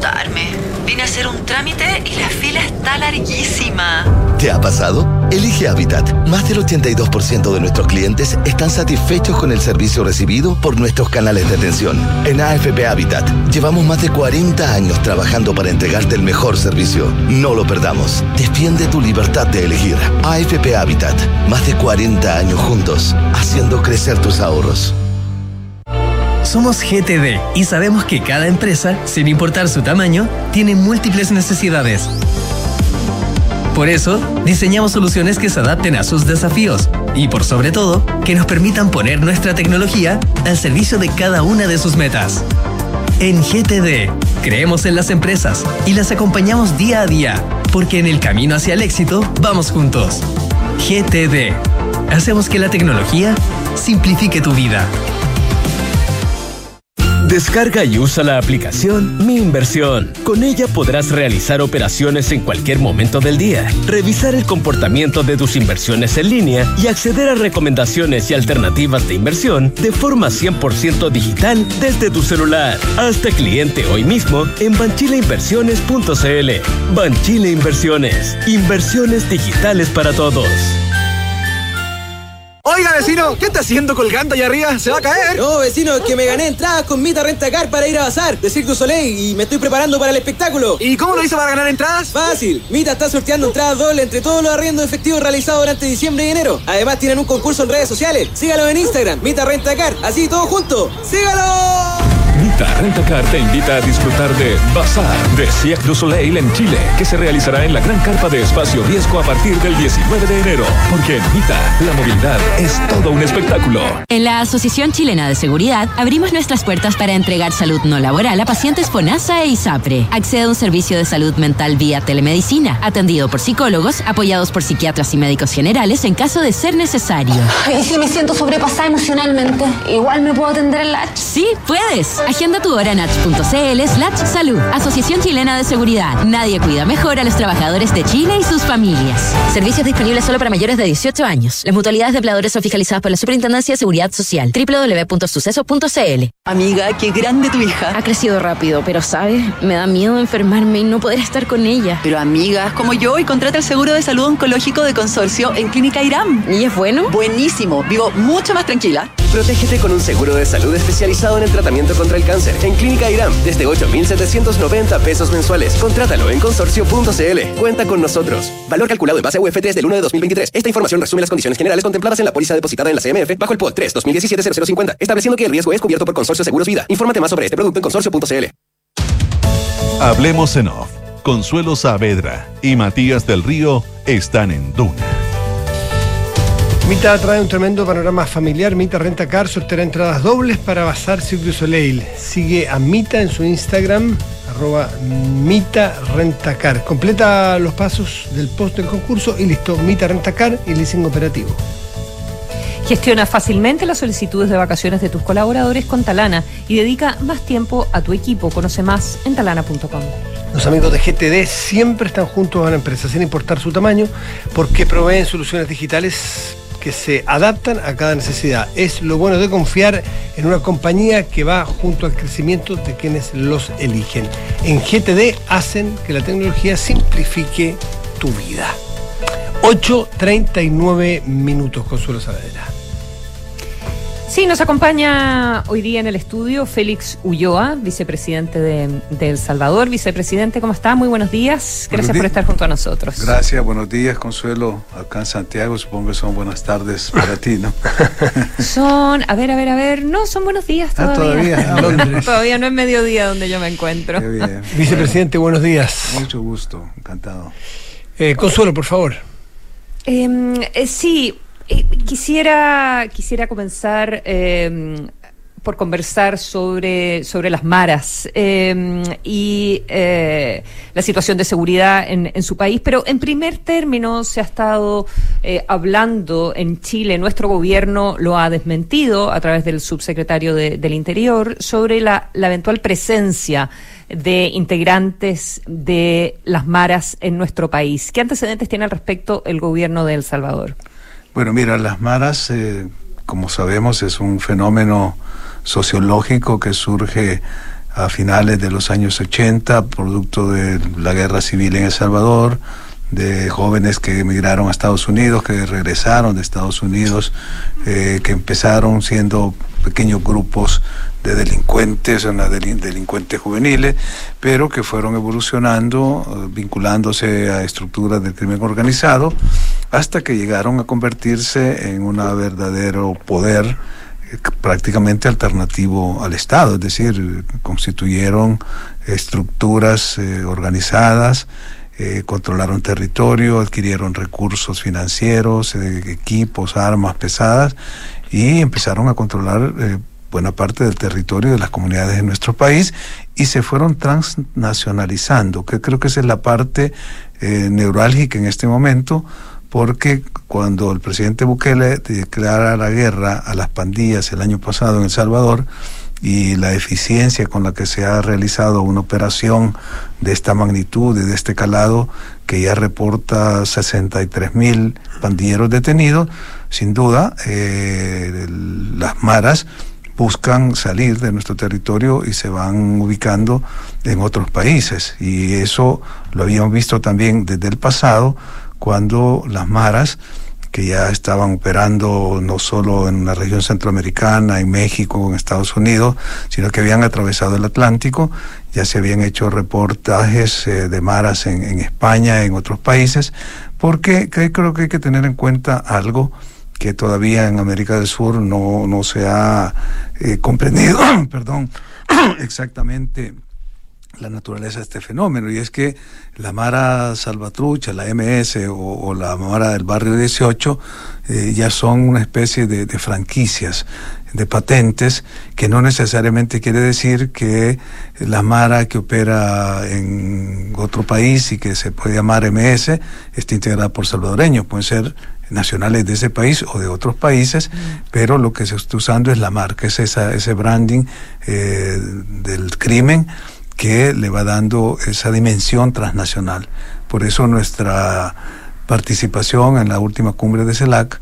Vine a hacer un trámite y la fila está larguísima. ¿Te ha pasado? Elige Habitat. Más del 82% de nuestros clientes están satisfechos con el servicio recibido por nuestros canales de atención. En AFP Habitat llevamos más de 40 años trabajando para entregarte el mejor servicio. No lo perdamos. Defiende tu libertad de elegir. AFP Habitat. Más de 40 años juntos, haciendo crecer tus ahorros. Somos GTD y sabemos que cada empresa, sin importar su tamaño, tiene múltiples necesidades. Por eso, diseñamos soluciones que se adapten a sus desafíos y, por sobre todo, que nos permitan poner nuestra tecnología al servicio de cada una de sus metas. En GTD, creemos en las empresas y las acompañamos día a día, porque en el camino hacia el éxito vamos juntos. GTD. Hacemos que la tecnología simplifique tu vida. Descarga y usa la aplicación Mi Inversión. Con ella podrás realizar operaciones en cualquier momento del día, revisar el comportamiento de tus inversiones en línea y acceder a recomendaciones y alternativas de inversión de forma 100% digital desde tu celular. Hazte cliente hoy mismo en banchileinversiones.cl. Banchile Inversiones. Inversiones digitales para todos. Oiga, vecino, ¿qué está haciendo colgando allá arriba? ¿Se va a caer? No, vecino, que me gané entradas con Mita Rentacar para ir a bazar de Cirque du Soleil y me estoy preparando para el espectáculo. ¿Y cómo lo hizo para ganar entradas? Fácil. Mita está sorteando entradas dobles entre todos los arriendos efectivos realizados durante diciembre y enero. Además, tienen un concurso en redes sociales. Sígalo en Instagram, Mita Rentacar. Así, todos juntos. ¡Sígalo! Mita Rentacar te invita a disfrutar de Bazar de Cirque du Soleil en Chile, que se realizará en la gran carpa de Espacio Riesgo a partir del 19 de enero. Porque en Mita, la movilidad es todo un espectáculo. En la Asociación Chilena de Seguridad abrimos nuestras puertas para entregar salud no laboral a pacientes FONASA e ISAPRE. Accede a un servicio de salud mental vía telemedicina, atendido por psicólogos, apoyados por psiquiatras y médicos generales en caso de ser necesario. ¿Y si me siento sobrepasada emocionalmente? ¿Igual me puedo atender en la Sí, puedes. Agenda tu hora en h.cl slash salud. Asociación Chilena de Seguridad. Nadie cuida mejor a los trabajadores de Chile y sus familias. Servicios disponibles solo para mayores de 18 años. Las mutualidades de empleadores son fiscalizadas por la Superintendencia de Seguridad Social. www.suceso.cl Amiga, qué grande tu hija. Ha crecido rápido, pero ¿sabes? Me da miedo enfermarme y no poder estar con ella. Pero amiga, como yo, y contrata el seguro de salud oncológico de consorcio en Clínica Iram. ¿Y es bueno? Buenísimo. Vivo mucho más tranquila. Protégete con un seguro de salud especializado en el tratamiento contra el cáncer en Clínica Iram desde 8.790 pesos mensuales. Contrátalo en consorcio.cl. Cuenta con nosotros. Valor calculado en base a UF3 del 1 de 2023. Esta información resume las condiciones generales contempladas en la póliza depositada en la CMF bajo el POD 3 2017 0050, estableciendo que el riesgo es cubierto por Consorcio Seguros Vida. Infórmate más sobre este producto en consorcio.cl. Hablemos en off. Consuelo Saavedra y Matías del Río están en Duna. Mita trae un tremendo panorama familiar. Mita Renta Car sorteará entradas dobles para Bazar Cirque du Soleil. Sigue a Mita en su Instagram, arroba Mita Rentacar. Completa los pasos del post del concurso y listo. Mita Rentacar y leasing operativo. Gestiona fácilmente las solicitudes de vacaciones de tus colaboradores con Talana y dedica más tiempo a tu equipo. Conoce más en talana.com. Los amigos de GTD siempre están juntos a la empresa, sin importar su tamaño, porque proveen soluciones digitales se adaptan a cada necesidad. Es lo bueno de confiar en una compañía que va junto al crecimiento de quienes los eligen. En GTD hacen que la tecnología simplifique tu vida. 8.39 minutos, Consuelo Saavedra. Sí, nos acompaña hoy día en el estudio Félix Ulloa, vicepresidente de, El Salvador. Vicepresidente, ¿cómo está? Muy buenos días. Gracias por estar junto a nosotros. Gracias, buenos días, Consuelo. Acá en Santiago supongo que son buenas tardes para ti, ¿no? son, a ver, a ver, a ver, no, son buenos días ah, todavía. todavía, todavía no es mediodía donde yo me encuentro. Vicepresidente, buenos días. Mucho gusto, encantado. Eh, Consuelo, por favor. Em, eh, sí, eh, quisiera, quisiera comenzar eh, por conversar sobre, sobre las maras eh, y la situación de seguridad en, en, su país, pero en primer término se ha estado hablando en Chile, nuestro gobierno lo ha desmentido a través del subsecretario de, del Interior sobre la, la eventual presencia de integrantes de las maras en nuestro país. ¿Qué antecedentes tiene al respecto el gobierno de El Salvador? Bueno, mira, las maras, eh, como sabemos, es un fenómeno sociológico que surge a finales de los años 80, producto de la guerra civil en El Salvador, de jóvenes que emigraron a Estados Unidos, que regresaron de Estados Unidos, eh, que empezaron siendo pequeños grupos de delincuentes, una delincuentes juveniles, pero que fueron evolucionando, eh, vinculándose a estructuras del crimen organizado, hasta que llegaron a convertirse en un verdadero poder eh, prácticamente alternativo al Estado, es decir, constituyeron estructuras eh, organizadas, controlaron territorio, adquirieron recursos financieros, equipos, armas pesadas y empezaron a controlar buena parte del territorio de las comunidades de nuestro país y se fueron transnacionalizando, que creo que esa es la parte eh, neurálgica en este momento, porque cuando el presidente Bukele declara la guerra a las pandillas el año pasado en El Salvador, y la eficiencia con la que se ha realizado una operación de esta magnitud y de este calado, que ya reporta 63 mil pandilleros detenidos, sin duda, eh, las maras buscan salir de nuestro territorio y se van ubicando en otros países. Y eso lo habíamos visto también desde el pasado, cuando las maras, que ya estaban operando no solo en la región centroamericana, en México, en Estados Unidos, sino que habían atravesado el Atlántico, ya se habían hecho reportajes eh, de maras en, España, en otros países, porque creo que hay que tener en cuenta algo que todavía en América del Sur no, no se ha eh, comprendido, perdón, exactamente la naturaleza de este fenómeno, y es que la Mara Salvatrucha, la MS o, la Mara del Barrio 18 eh, ya son una especie de, de, franquicias, de patentes, que no necesariamente quiere decir que la Mara que opera en otro país y que se puede llamar MS esté integrada por salvadoreños, pueden ser nacionales de ese país o de otros países, pero lo que se está usando es la marca, es esa, ese branding eh, del crimen que le va dando esa dimensión transnacional. Por eso nuestra participación en la última cumbre de CELAC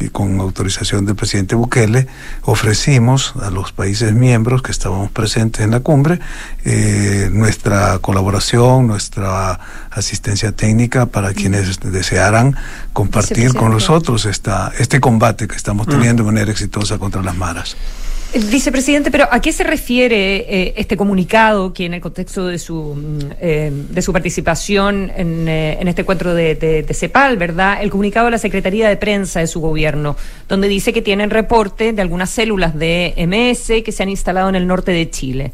y con autorización del presidente Bukele, ofrecimos a los países miembros que estábamos presentes en la cumbre eh, nuestra colaboración, nuestra asistencia técnica para quienes desearan compartir con nosotros esta, este combate que estamos teniendo de manera exitosa contra las maras. Vicepresidente, pero ¿a qué se refiere eh, este comunicado que en el contexto de su, mm, eh, de su participación en, eh, en este encuentro de, CEPAL, ¿verdad? El comunicado de la Secretaría de Prensa de su gobierno, donde dice que tienen reporte de algunas células de MS que se han instalado en el norte de Chile.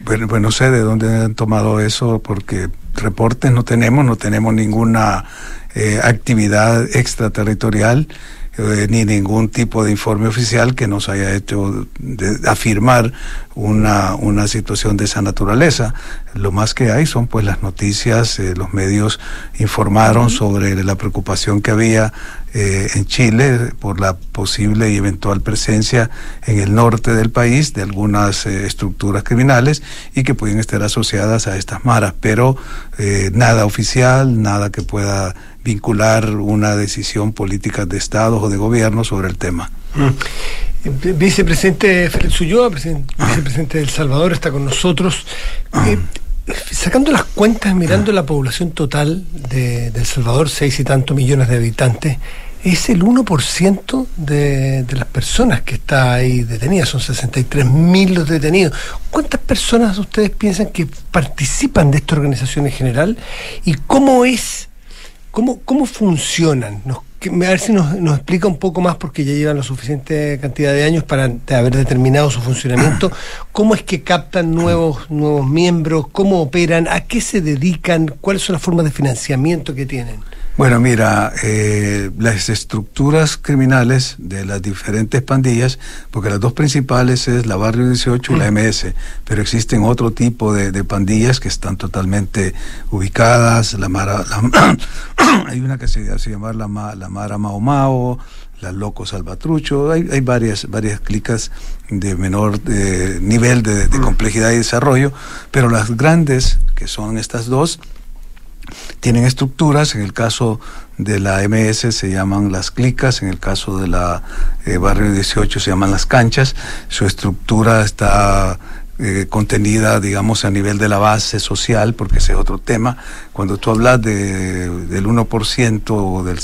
Bueno, pues no sé de dónde han tomado eso, porque reportes no tenemos, no tenemos ninguna actividad extraterritorial. Eh, ni ningún tipo de informe oficial que nos haya hecho afirmar una, una situación de esa naturaleza. Lo más que hay son pues las noticias, eh, los medios informaron sobre la preocupación que había eh, en Chile por la posible y eventual presencia en el norte del país de algunas estructuras criminales y que pueden estar asociadas a estas maras, pero nada oficial, nada que pueda vincular una decisión política de Estado o de gobierno sobre el tema. Mm. Vicepresidente Félix Ulloa, vicepresidente de El Salvador, está con nosotros. Eh, sacando las cuentas, mirando la población total de, El Salvador, seis y tantos millones de habitantes, es el 1% de, de las personas que está ahí detenidas, son 63 mil los detenidos. ¿Cuántas personas ustedes piensan que participan de esta organización en general? ¿Y cómo es, cómo, cómo funcionan? Nos a ver si nos, nos, explica un poco más, porque ya llevan la suficiente cantidad de años para haber determinado su funcionamiento, cómo es que captan nuevos, nuevos miembros, cómo operan, a qué se dedican, cuáles son las formas de financiamiento que tienen. Bueno, mira, eh, las estructuras criminales de las diferentes pandillas, porque las dos principales es la Barrio 18 y la MS, pero existen otro tipo de, pandillas que están totalmente ubicadas, la Mara, hay una que se, se llama la, la Mara Mao Mao, la Loco Salvatrucho, hay, hay varias, varias clicas de menor eh, nivel de complejidad y desarrollo, pero las grandes, que son estas dos, tienen estructuras, en el caso de la MS se llaman las clicas, en el caso de la eh, Barrio 18 se llaman las canchas, su estructura está eh, contenida, digamos, a nivel de la base social, porque ese es otro tema. Cuando tú hablas de, del 1% o de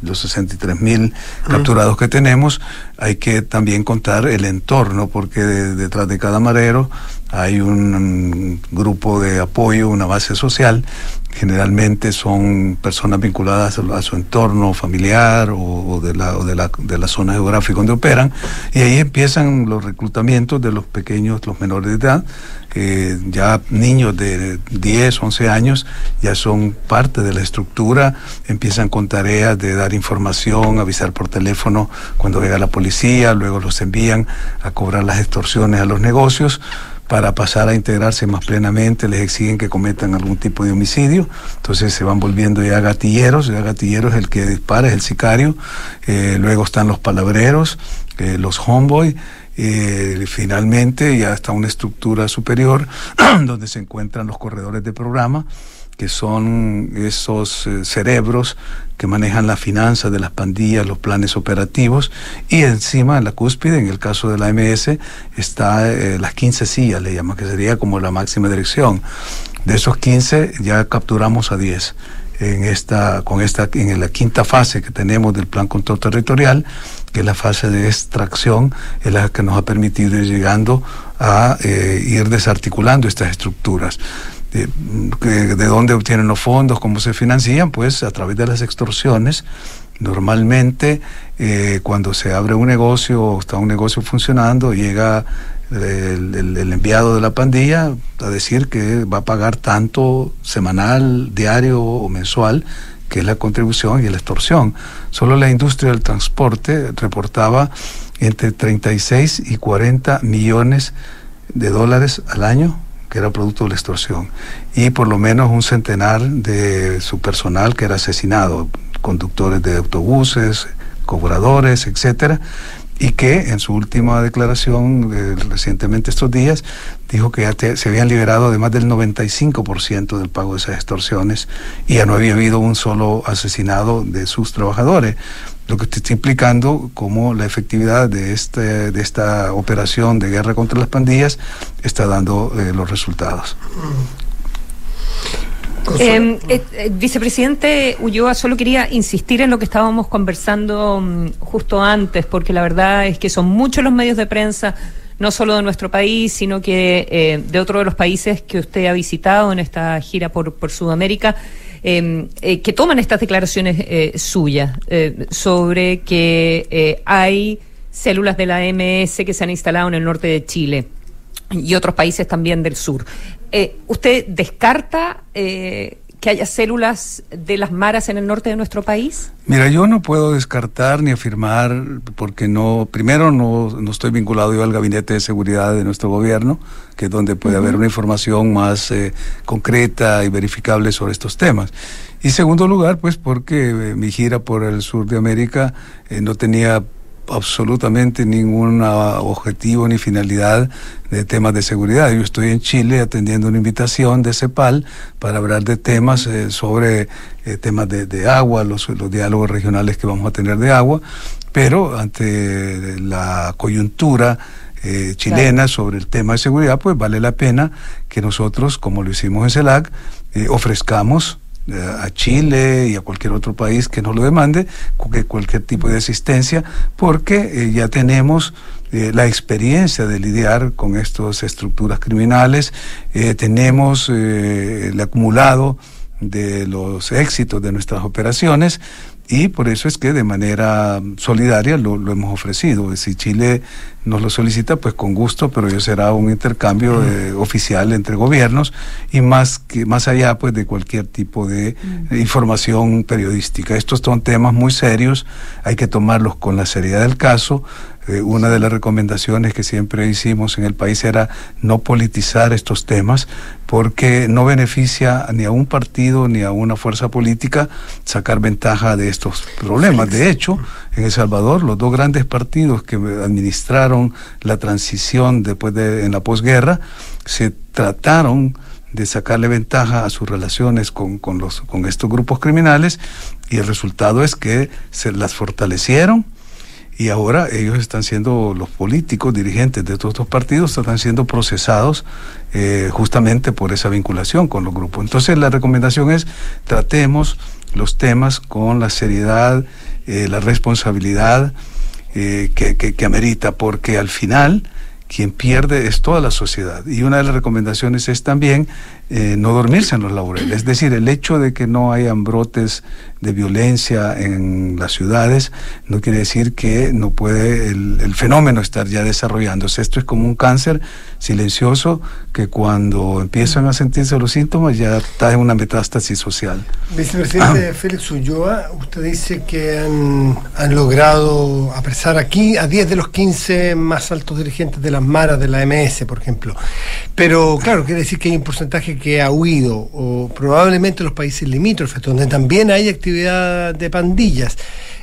los 63 mil capturados que tenemos, hay que también contar el entorno, porque detrás de cada marero hay un, grupo de apoyo, una base social. Generalmente son personas vinculadas a, su entorno familiar o, de, la, de, la, de la zona geográfica donde operan. Y ahí empiezan los reclutamientos de los pequeños, los menores de edad. ya niños de 10, 11 años ya son parte de la estructura, empiezan con tareas de dar información, avisar por teléfono cuando llega la policía, luego los envían a cobrar las extorsiones a los negocios para pasar a integrarse más plenamente, les exigen que cometan algún tipo de homicidio, entonces se van volviendo ya gatilleros, ya gatilleros el que dispara, es el sicario, eh, luego están los palabreros, eh, los homeboy, eh, finalmente ya está una estructura superior donde se encuentran los corredores de programa, que son esos eh, cerebros que manejan la finanza de las pandillas, los planes operativos, y encima, en la cúspide, en el caso de la MS, está eh, las 15 sillas, le llaman, que sería como la máxima dirección. De esos 15 ya capturamos a 10 en esta, con esta, en la quinta fase que tenemos del plan control territorial, que es la fase de extracción, es la que nos ha permitido ir llegando a eh, ir desarticulando estas estructuras de, de dónde obtienen los fondos, cómo se financian, pues a través de las extorsiones. Normalmente eh, cuando se abre un negocio o está un negocio funcionando, llega el, enviado de la pandilla a decir que va a pagar tanto semanal, diario o mensual, que es la contribución y la extorsión. Solo la industria del transporte reportaba entre 36 y 40 millones de dólares al año que era producto de la extorsión, y por lo menos un centenar de su personal que era asesinado, conductores de autobuses, cobradores, etcétera, y que en su última declaración eh, recientemente estos días dijo que ya se habían liberado de más del 95% del pago de esas extorsiones y ya no había habido un solo asesinado de sus trabajadores lo que te está implicando como la efectividad de, este, de esta operación de guerra contra las pandillas está dando eh, los resultados. Eh, eh, vicepresidente Ulloa, solo quería insistir en lo que estábamos conversando mm, justo antes, porque la verdad es que son muchos los medios de prensa, no solo de nuestro país, sino que de otros de los países que usted ha visitado en esta gira por, por Sudamérica, Em, eh, que toman estas declaraciones eh, suyas eh, sobre que hay células de la MS que se han instalado en el norte de Chile y otros países también del sur. ¿Usted descarta que haya células de las maras en el norte de nuestro país? Mira, yo no puedo descartar ni afirmar, porque no, primero no, no estoy vinculado yo al gabinete de seguridad de nuestro gobierno, que es donde puede haber una información más eh, concreta y verificable sobre estos temas. Y segundo lugar, pues porque eh, mi gira por el sur de América eh, no tenía absolutamente ningún objetivo ni finalidad de temas de seguridad. Yo estoy en Chile atendiendo una invitación de CEPAL para hablar de temas eh, sobre eh, temas de, agua, los, los, diálogos regionales que vamos a tener de agua, pero ante la coyuntura eh, chilena sobre el tema de seguridad, pues vale la pena que nosotros, como lo hicimos en CELAC, ofrezcamos a Chile y a cualquier otro país que nos lo demande, cualquier tipo de asistencia, porque ya tenemos la experiencia de lidiar con estas estructuras criminales, tenemos el acumulado de los éxitos de nuestras operaciones y por eso es que de manera solidaria lo, hemos ofrecido. Si Chile nos lo solicita, pues con gusto, pero ya será un intercambio eh, oficial entre gobiernos y más que más allá pues de cualquier tipo de información periodística. Estos son temas muy serios, hay que tomarlos con la seriedad del caso. Eh, una de las recomendaciones que siempre hicimos en el país era no politizar estos temas porque no beneficia ni a un partido ni a una fuerza política sacar ventaja de estos problemas. De hecho, en El Salvador, los dos grandes partidos que administraron la transición después de en la posguerra se trataron de sacarle ventaja a sus relaciones con, con, los, con estos grupos criminales y el resultado es que se las fortalecieron y ahora ellos están siendo, los políticos, dirigentes de todos estos partidos, están siendo procesados eh, justamente por esa vinculación con los grupos. Entonces la recomendación es tratemos los temas con la seriedad, eh, la responsabilidad eh, que, que, que amerita, porque al final quien pierde es toda la sociedad. Y una de las recomendaciones es también eh, no dormirse en los laureles. Es decir, el hecho de que no hayan brotes de violencia en las ciudades no quiere decir que no puede el, el, fenómeno estar ya desarrollándose. Esto es como un cáncer silencioso que cuando empiezan a sentirse los síntomas ya está en una metástasis social. Vicepresidente ah. Félix Ulloa, usted dice que han, han logrado apresar aquí a 10 de los 15 más altos dirigentes de las maras de la MS, por ejemplo. Pero claro, quiere decir que hay un porcentaje que ha huido, o probablemente los países limítrofes, donde también hay actividad de pandillas.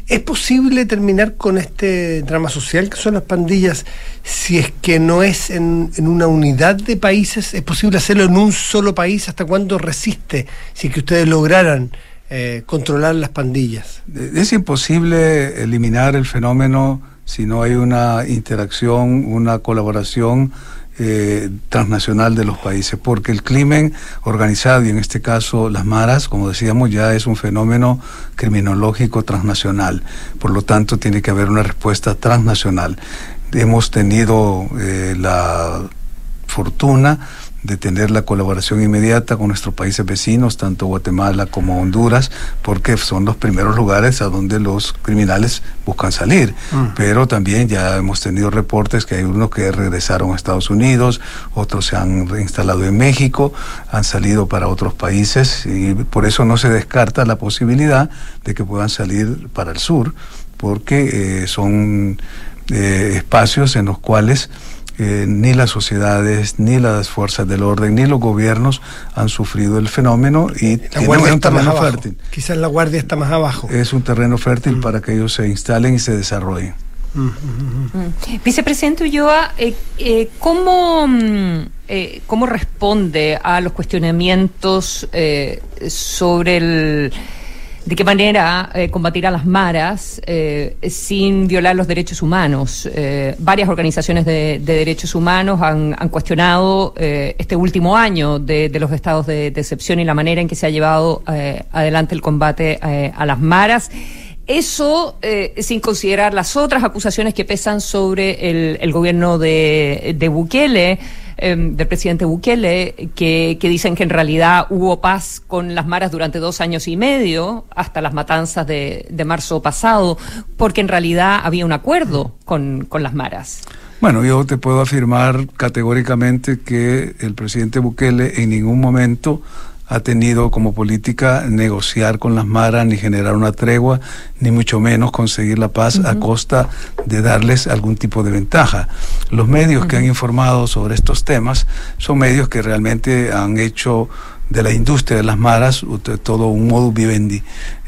¿Es posible terminar con este drama social que son las pandillas si es que no es en, en, una unidad de países? ¿Es posible hacerlo en un solo país? ¿Hasta cuándo resiste si es que ustedes lograran eh, controlar las pandillas? Es imposible eliminar el fenómeno si no hay una interacción, una colaboración eh, transnacional de los países, porque el crimen organizado, y en este caso las maras, como decíamos, ya es un fenómeno criminológico transnacional, por lo tanto tiene que haber una respuesta transnacional. Hemos tenido eh, la fortuna de tener la colaboración inmediata con nuestros países vecinos, tanto Guatemala como Honduras, porque son los primeros lugares a donde los criminales buscan salir. Mm. Pero también ya hemos tenido reportes que hay unos que regresaron a Estados Unidos, otros se han reinstalado en México, han salido para otros países y por eso no se descarta la posibilidad de que puedan salir para el sur, porque eh, son eh, espacios en los cuales eh, ni las sociedades, ni las fuerzas del orden, ni los gobiernos han sufrido el fenómeno y la guardia un terreno fértil. Quizás la guardia está más abajo. Es un terreno fértil mm. para que ellos se instalen y se desarrollen. Mm, mm, Vicepresidente Ulloa, eh, eh, ¿cómo, eh, ¿cómo responde a los cuestionamientos eh, sobre el de qué manera eh, combatir a las maras eh, sin violar los derechos humanos. Eh, varias organizaciones de, de derechos humanos han, han cuestionado este último año de, los estados de, de, excepción y la manera en que se ha llevado adelante el combate a las maras. Eso sin considerar las otras acusaciones que pesan sobre el, el gobierno de, de Bukele eh, del presidente Bukele, que, que, dicen que en realidad hubo paz con las maras durante dos años y medio, hasta las matanzas de, de marzo pasado, porque en realidad había un acuerdo con, con las maras. Bueno, yo te puedo afirmar categóricamente que el presidente Bukele en ningún momento ha tenido como política negociar con las maras, ni generar una tregua, ni mucho menos conseguir la paz uh -huh. a costa de darles algún tipo de ventaja. Los medios uh -huh. que han informado sobre estos temas son medios que realmente han hecho de la industria de las maras todo un modo vivendi.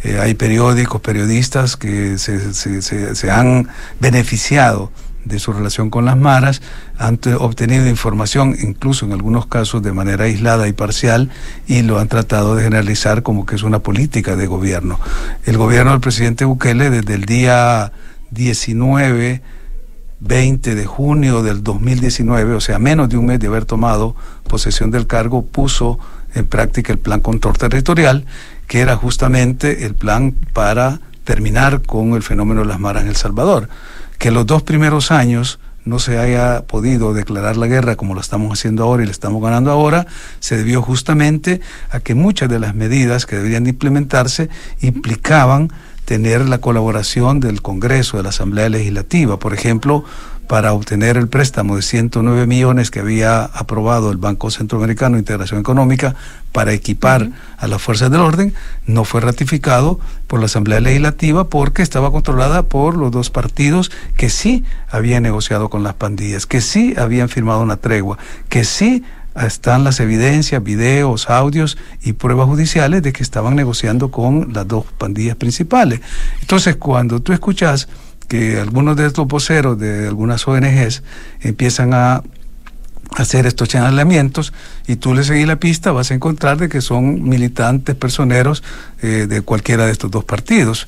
Eh, hay periódicos, periodistas que se, se, se, se han beneficiado de su relación con las maras, han obtenido información, incluso en algunos casos de manera aislada y parcial, y lo han tratado de generalizar como que es una política de gobierno. El gobierno del presidente Bukele desde el día 19 20 de junio del 2019, o sea, menos de un mes de haber tomado posesión del cargo, puso en práctica el plan control territorial, que era justamente el plan para terminar con el fenómeno de las maras en El Salvador. Que los dos primeros años no se haya podido declarar la guerra como lo estamos haciendo ahora y le estamos ganando ahora, se debió justamente a que muchas de las medidas que deberían implementarse implicaban tener la colaboración del Congreso, de la Asamblea Legislativa. Por ejemplo, para obtener el préstamo de 109 millones que había aprobado el Banco Centroamericano de Integración Económica para equipar a las fuerzas del orden, no fue ratificado por la Asamblea Legislativa porque estaba controlada por los dos partidos que sí habían negociado con las pandillas, que sí habían firmado una tregua, que sí están las evidencias, videos, audios y pruebas judiciales de que estaban negociando con las dos pandillas principales. Entonces, cuando tú escuchas que algunos de estos voceros de algunas ONGs empiezan a hacer estos señalamientos y tú le seguís la pista, vas a encontrar de que son militantes personeros eh, de cualquiera de estos dos partidos.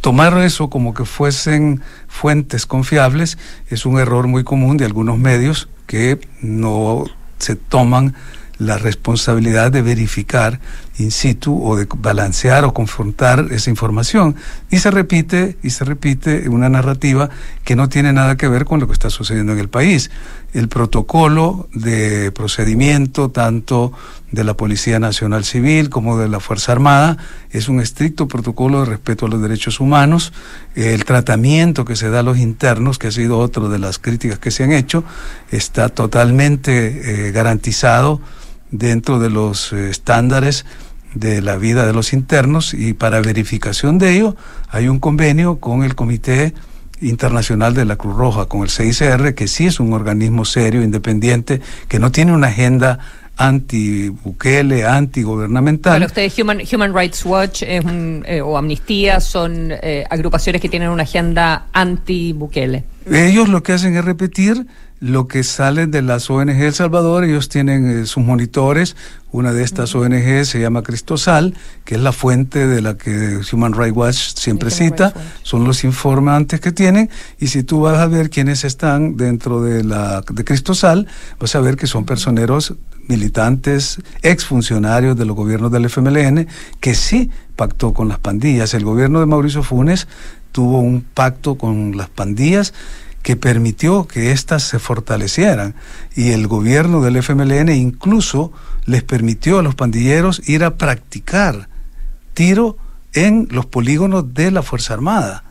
Tomar eso como que fuesen fuentes confiables es un error muy común de algunos medios que no se toman la responsabilidad de verificar in situ o de balancear o confrontar esa información. Y se repite, y se repite una narrativa que no tiene nada que ver con lo que está sucediendo en el país. El protocolo de procedimiento, tanto de la Policía Nacional Civil como de la Fuerza Armada, es un estricto protocolo de respeto a los derechos humanos. El tratamiento que se da a los internos, que ha sido otra de las críticas que se han hecho, está totalmente eh, garantizado dentro de los eh, estándares de la vida de los internos y para verificación de ello hay un convenio con el Comité Internacional de la Cruz Roja, con el CICR, que sí es un organismo serio, independiente, que no tiene una agenda anti-Bukele, anti-gubernamental. Bueno, ustedes, Human, Human Rights Watch eh, o Amnistía son eh, agrupaciones que tienen una agenda anti-Bukele. Ellos lo que hacen es repetir lo que sale de las ONG El Salvador, ellos tienen eh, sus monitores, una de estas ONG se llama Cristosal, que es la fuente de la que Human Rights Watch siempre cita, son los informantes que tienen, y si tú vas a ver quiénes están dentro de la de Cristosal, vas a ver que son personeros militantes, exfuncionarios de los gobiernos del FMLN, que sí pactó con las pandillas. El gobierno de Mauricio Funes tuvo un pacto con las pandillas que permitió que éstas se fortalecieran y el gobierno del FMLN incluso les permitió a los pandilleros ir a practicar tiro en los polígonos de la Fuerza Armada.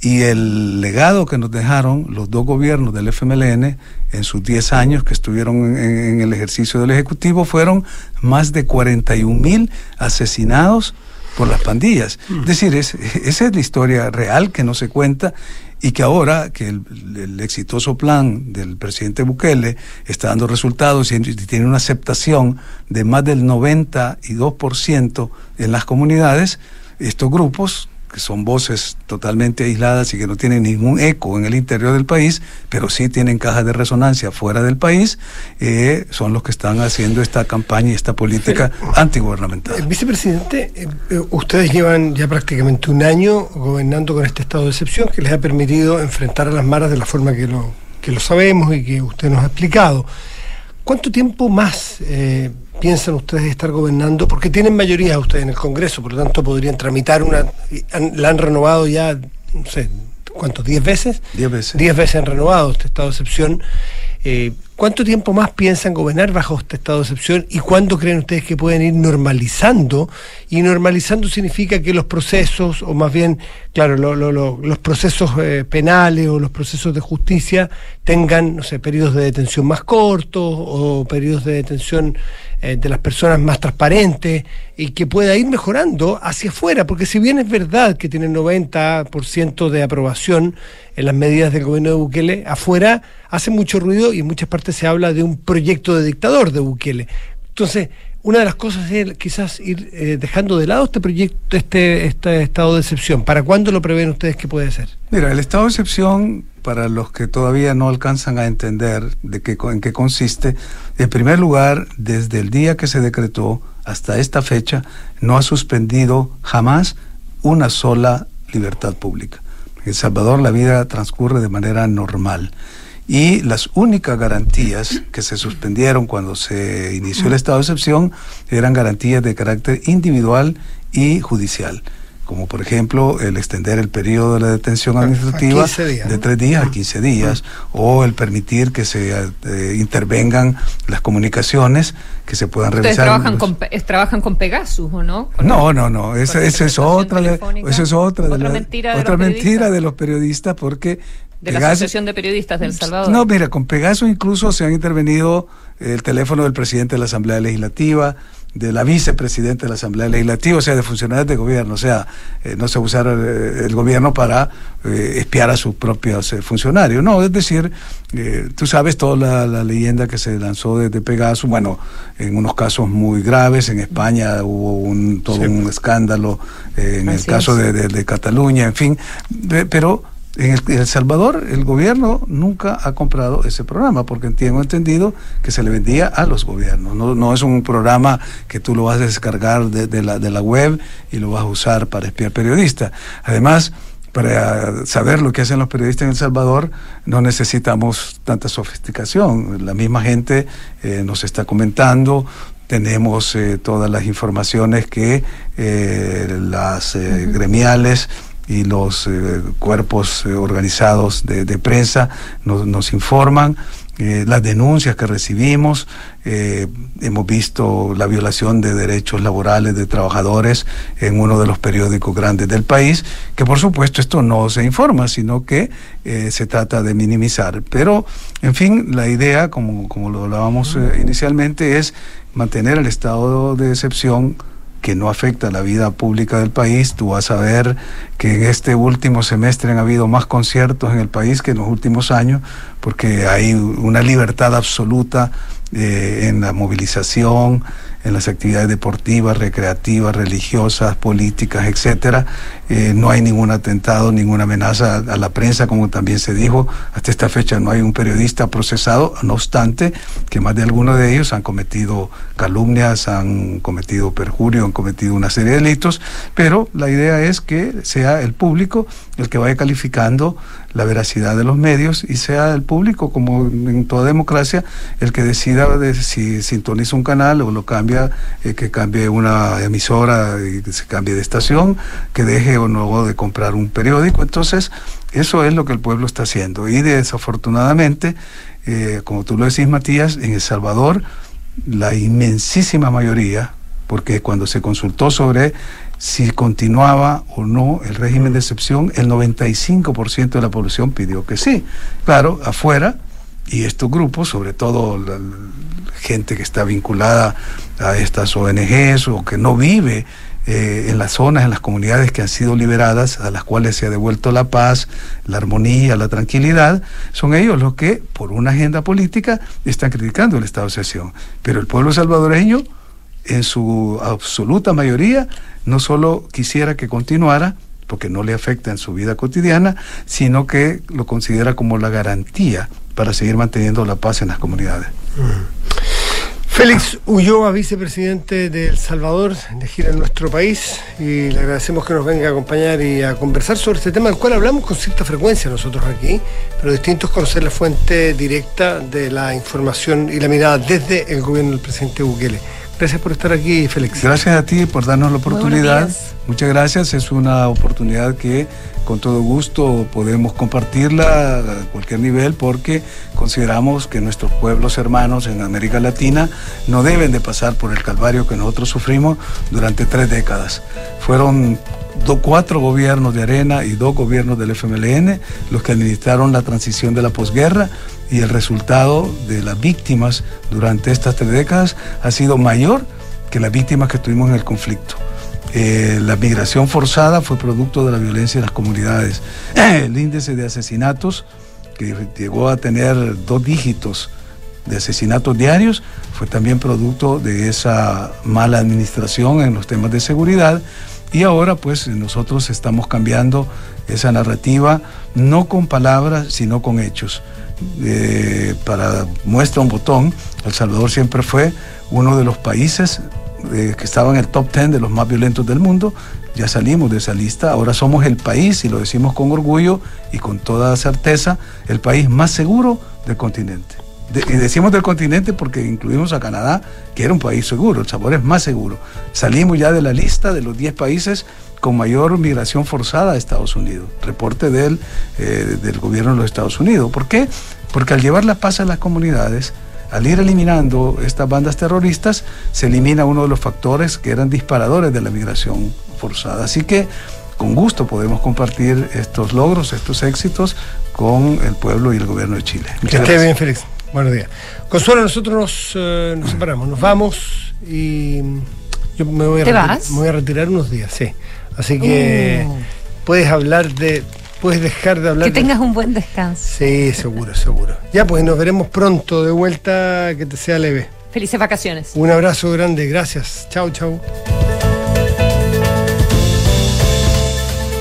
Y el legado que nos dejaron los dos gobiernos del FMLN en sus 10 años que estuvieron en, el ejercicio del Ejecutivo fueron más de 41 mil asesinados por las pandillas. Es decir, esa es la historia real que no se cuenta y que ahora que el, exitoso plan del presidente Bukele está dando resultados y tiene una aceptación de más del 92% en las comunidades, estos grupos que son voces totalmente aisladas y que no tienen ningún eco en el interior del país, pero sí tienen cajas de resonancia fuera del país, eh, son los que están haciendo esta campaña y esta política antigubernamental. Eh, vicepresidente, eh, ustedes llevan ya prácticamente un año gobernando con este estado de excepción que les ha permitido enfrentar a las maras de la forma que lo, que lo sabemos y que usted nos ha explicado. ¿Cuánto tiempo más piensan ustedes estar gobernando? Porque tienen mayoría ustedes en el Congreso, por lo tanto podrían tramitar una... la han renovado ya, no sé, ¿cuántos? ¿Diez veces? Diez veces. Diez veces han renovado este estado de excepción. Eh, ¿Cuánto tiempo más piensan gobernar bajo este estado de excepción y cuándo creen ustedes que pueden ir normalizando? Y normalizando significa que los procesos, o más bien, claro, los procesos eh, penales o los procesos de justicia tengan, no sé, periodos de detención más cortos o periodos de detención eh, de las personas más transparentes y que pueda ir mejorando hacia afuera, porque si bien es verdad que tiene 90% de aprobación en las medidas del gobierno de Bukele, afuera hace mucho ruido y en muchas partes se habla de un proyecto de dictador de Bukele. Entonces, una de las cosas es quizás ir eh, dejando de lado este proyecto, este, este estado de excepción. ¿Para cuándo lo prevén ustedes que puede ser? Mira, el estado de excepción para los que todavía no alcanzan a entender de qué, en qué consiste, en primer lugar, desde el día que se decretó hasta esta fecha, no ha suspendido jamás una sola libertad pública. En El Salvador la vida transcurre de manera normal y las únicas garantías que se suspendieron cuando se inició el estado de excepción eran garantías de carácter individual y judicial como por ejemplo el extender el periodo de la detención administrativa de tres días a 15 días, o el permitir que se eh, intervengan las comunicaciones que se puedan Ustedes revisar. Trabajan con, trabajan con Pegasus, ¿o no? no, no, no, esa, es otra, esa es otra, de, mentira, de otra los mentira de los periodistas porque de la Asociación de Periodistas del Salvador. No, mira, con Pegaso incluso se han intervenido el teléfono del presidente de la Asamblea Legislativa, de la vicepresidenta de la Asamblea Legislativa, o sea, de funcionarios de gobierno, o sea, eh, no se usar eh, el gobierno para eh, espiar a sus propios funcionarios, no, es decir, tú sabes toda la, leyenda que se lanzó desde Pegaso, bueno, en unos casos muy graves, en España hubo un, todo un escándalo, en el caso de, de, Cataluña, en fin, pero en el, Salvador el gobierno nunca ha comprado ese programa porque tengo entendido que se le vendía a los gobiernos. No, no es un programa que tú lo vas a descargar de, la, de la web y lo vas a usar para espiar periodistas. Además, para saber lo que hacen los periodistas en El Salvador no necesitamos tanta sofisticación. La misma gente eh, nos está comentando, tenemos eh, todas las informaciones que eh, las gremiales y los eh, cuerpos eh, organizados de, prensa nos, nos informan. Eh, las denuncias que recibimos, hemos visto la violación de derechos laborales de trabajadores en uno de los periódicos grandes del país, que por supuesto esto no se informa, sino que se trata de minimizar. Pero, en fin, la idea, como, como lo hablábamos inicialmente, es mantener el estado de excepción que no afecta la vida pública del país. Tú vas a ver que en este último semestre han habido más conciertos en el país que en los últimos años, porque hay una libertad absoluta eh, en la movilización, en las actividades deportivas, recreativas, religiosas, políticas, etcétera. Eh, no hay ningún atentado, ninguna amenaza a la prensa, como también se dijo. Hasta esta fecha no hay un periodista procesado, no obstante que más de algunos de ellos han cometido calumnias, han cometido perjurio, han cometido una serie de delitos, pero la idea es que sea el público el que vaya calificando la veracidad de los medios y sea el público, como en toda democracia, el que decida de si sintoniza un canal o lo cambia, eh, que cambie una emisora y que se cambie de estación, que deje o no de comprar un periódico. Entonces, eso es lo que el pueblo está haciendo. Y desafortunadamente, eh, como tú lo decís, Matías, en El Salvador, la inmensísima mayoría, porque cuando se consultó sobre si continuaba o no el régimen de excepción, el 95% de la población pidió que sí. Claro, afuera, y estos grupos, sobre todo la, gente que está vinculada a estas ONGs o que no vive eh, en las zonas, en las comunidades que han sido liberadas, a las cuales se ha devuelto la paz, la armonía, la tranquilidad, son ellos los que, por una agenda política, están criticando el estado de excepción. Pero el pueblo salvadoreño, en su absoluta mayoría, no solo quisiera que continuara, porque no le afecta en su vida cotidiana, sino que lo considera como la garantía para seguir manteniendo la paz en las comunidades. Félix Ulloa, vicepresidente de El Salvador, de gira en nuestro país, y le agradecemos que nos venga a acompañar y a conversar sobre este tema, del cual hablamos con cierta frecuencia nosotros aquí, pero distinto es conocer la fuente directa de la información y la mirada desde el gobierno del presidente Bukele. Gracias por estar aquí, Félix. Gracias a ti por darnos la oportunidad. Muchas gracias. Es una oportunidad que con todo gusto podemos compartirla a cualquier nivel porque consideramos que nuestros pueblos hermanos en América Latina no deben de pasar por el calvario que nosotros sufrimos durante tres décadas. Fueron cuatro gobiernos de Arena y dos gobiernos del FMLN los que administraron la transición de la posguerra y el resultado de las víctimas durante estas tres décadas ha sido mayor que las víctimas que tuvimos en el conflicto. Eh, la migración forzada fue producto de la violencia en las comunidades. El índice de asesinatos, que llegó a tener dos dígitos de asesinatos diarios, fue también producto de esa mala administración en los temas de seguridad. Y ahora pues nosotros estamos cambiando esa narrativa, no con palabras, sino con hechos. Eh, para muestra un botón, El Salvador siempre fue uno de los países eh, que estaba en el top 10 de los más violentos del mundo. Ya salimos de esa lista. Ahora somos el país, y lo decimos con orgullo y con toda certeza, el país más seguro del continente. De- y decimos del continente porque incluimos a Canadá, que era un país seguro, el sabor es más seguro. Salimos ya de la lista de los 10 países con mayor migración forzada a Estados Unidos. Reporte del, eh, del gobierno de los Estados Unidos. ¿Por qué? Porque al llevar la paz a las comunidades, al ir eliminando estas bandas terroristas, se elimina uno de los factores que eran disparadores de la migración forzada. Así que con gusto podemos compartir estos logros, estos éxitos con el pueblo y el gobierno de Chile. Que esté bien, Félix. Buenos días. Consuelo, nosotros nos, eh, nos separamos, nos vamos y yo me voy, a ¿Te reti- vas? me voy a retirar unos días, sí. Así que Uh. puedes hablar de, puedes dejar de hablar Que de- tengas un buen descanso. Sí, seguro, seguro. Ya, pues nos veremos pronto de vuelta, que te sea leve. Felices vacaciones. Un abrazo grande, gracias. Chao, chao.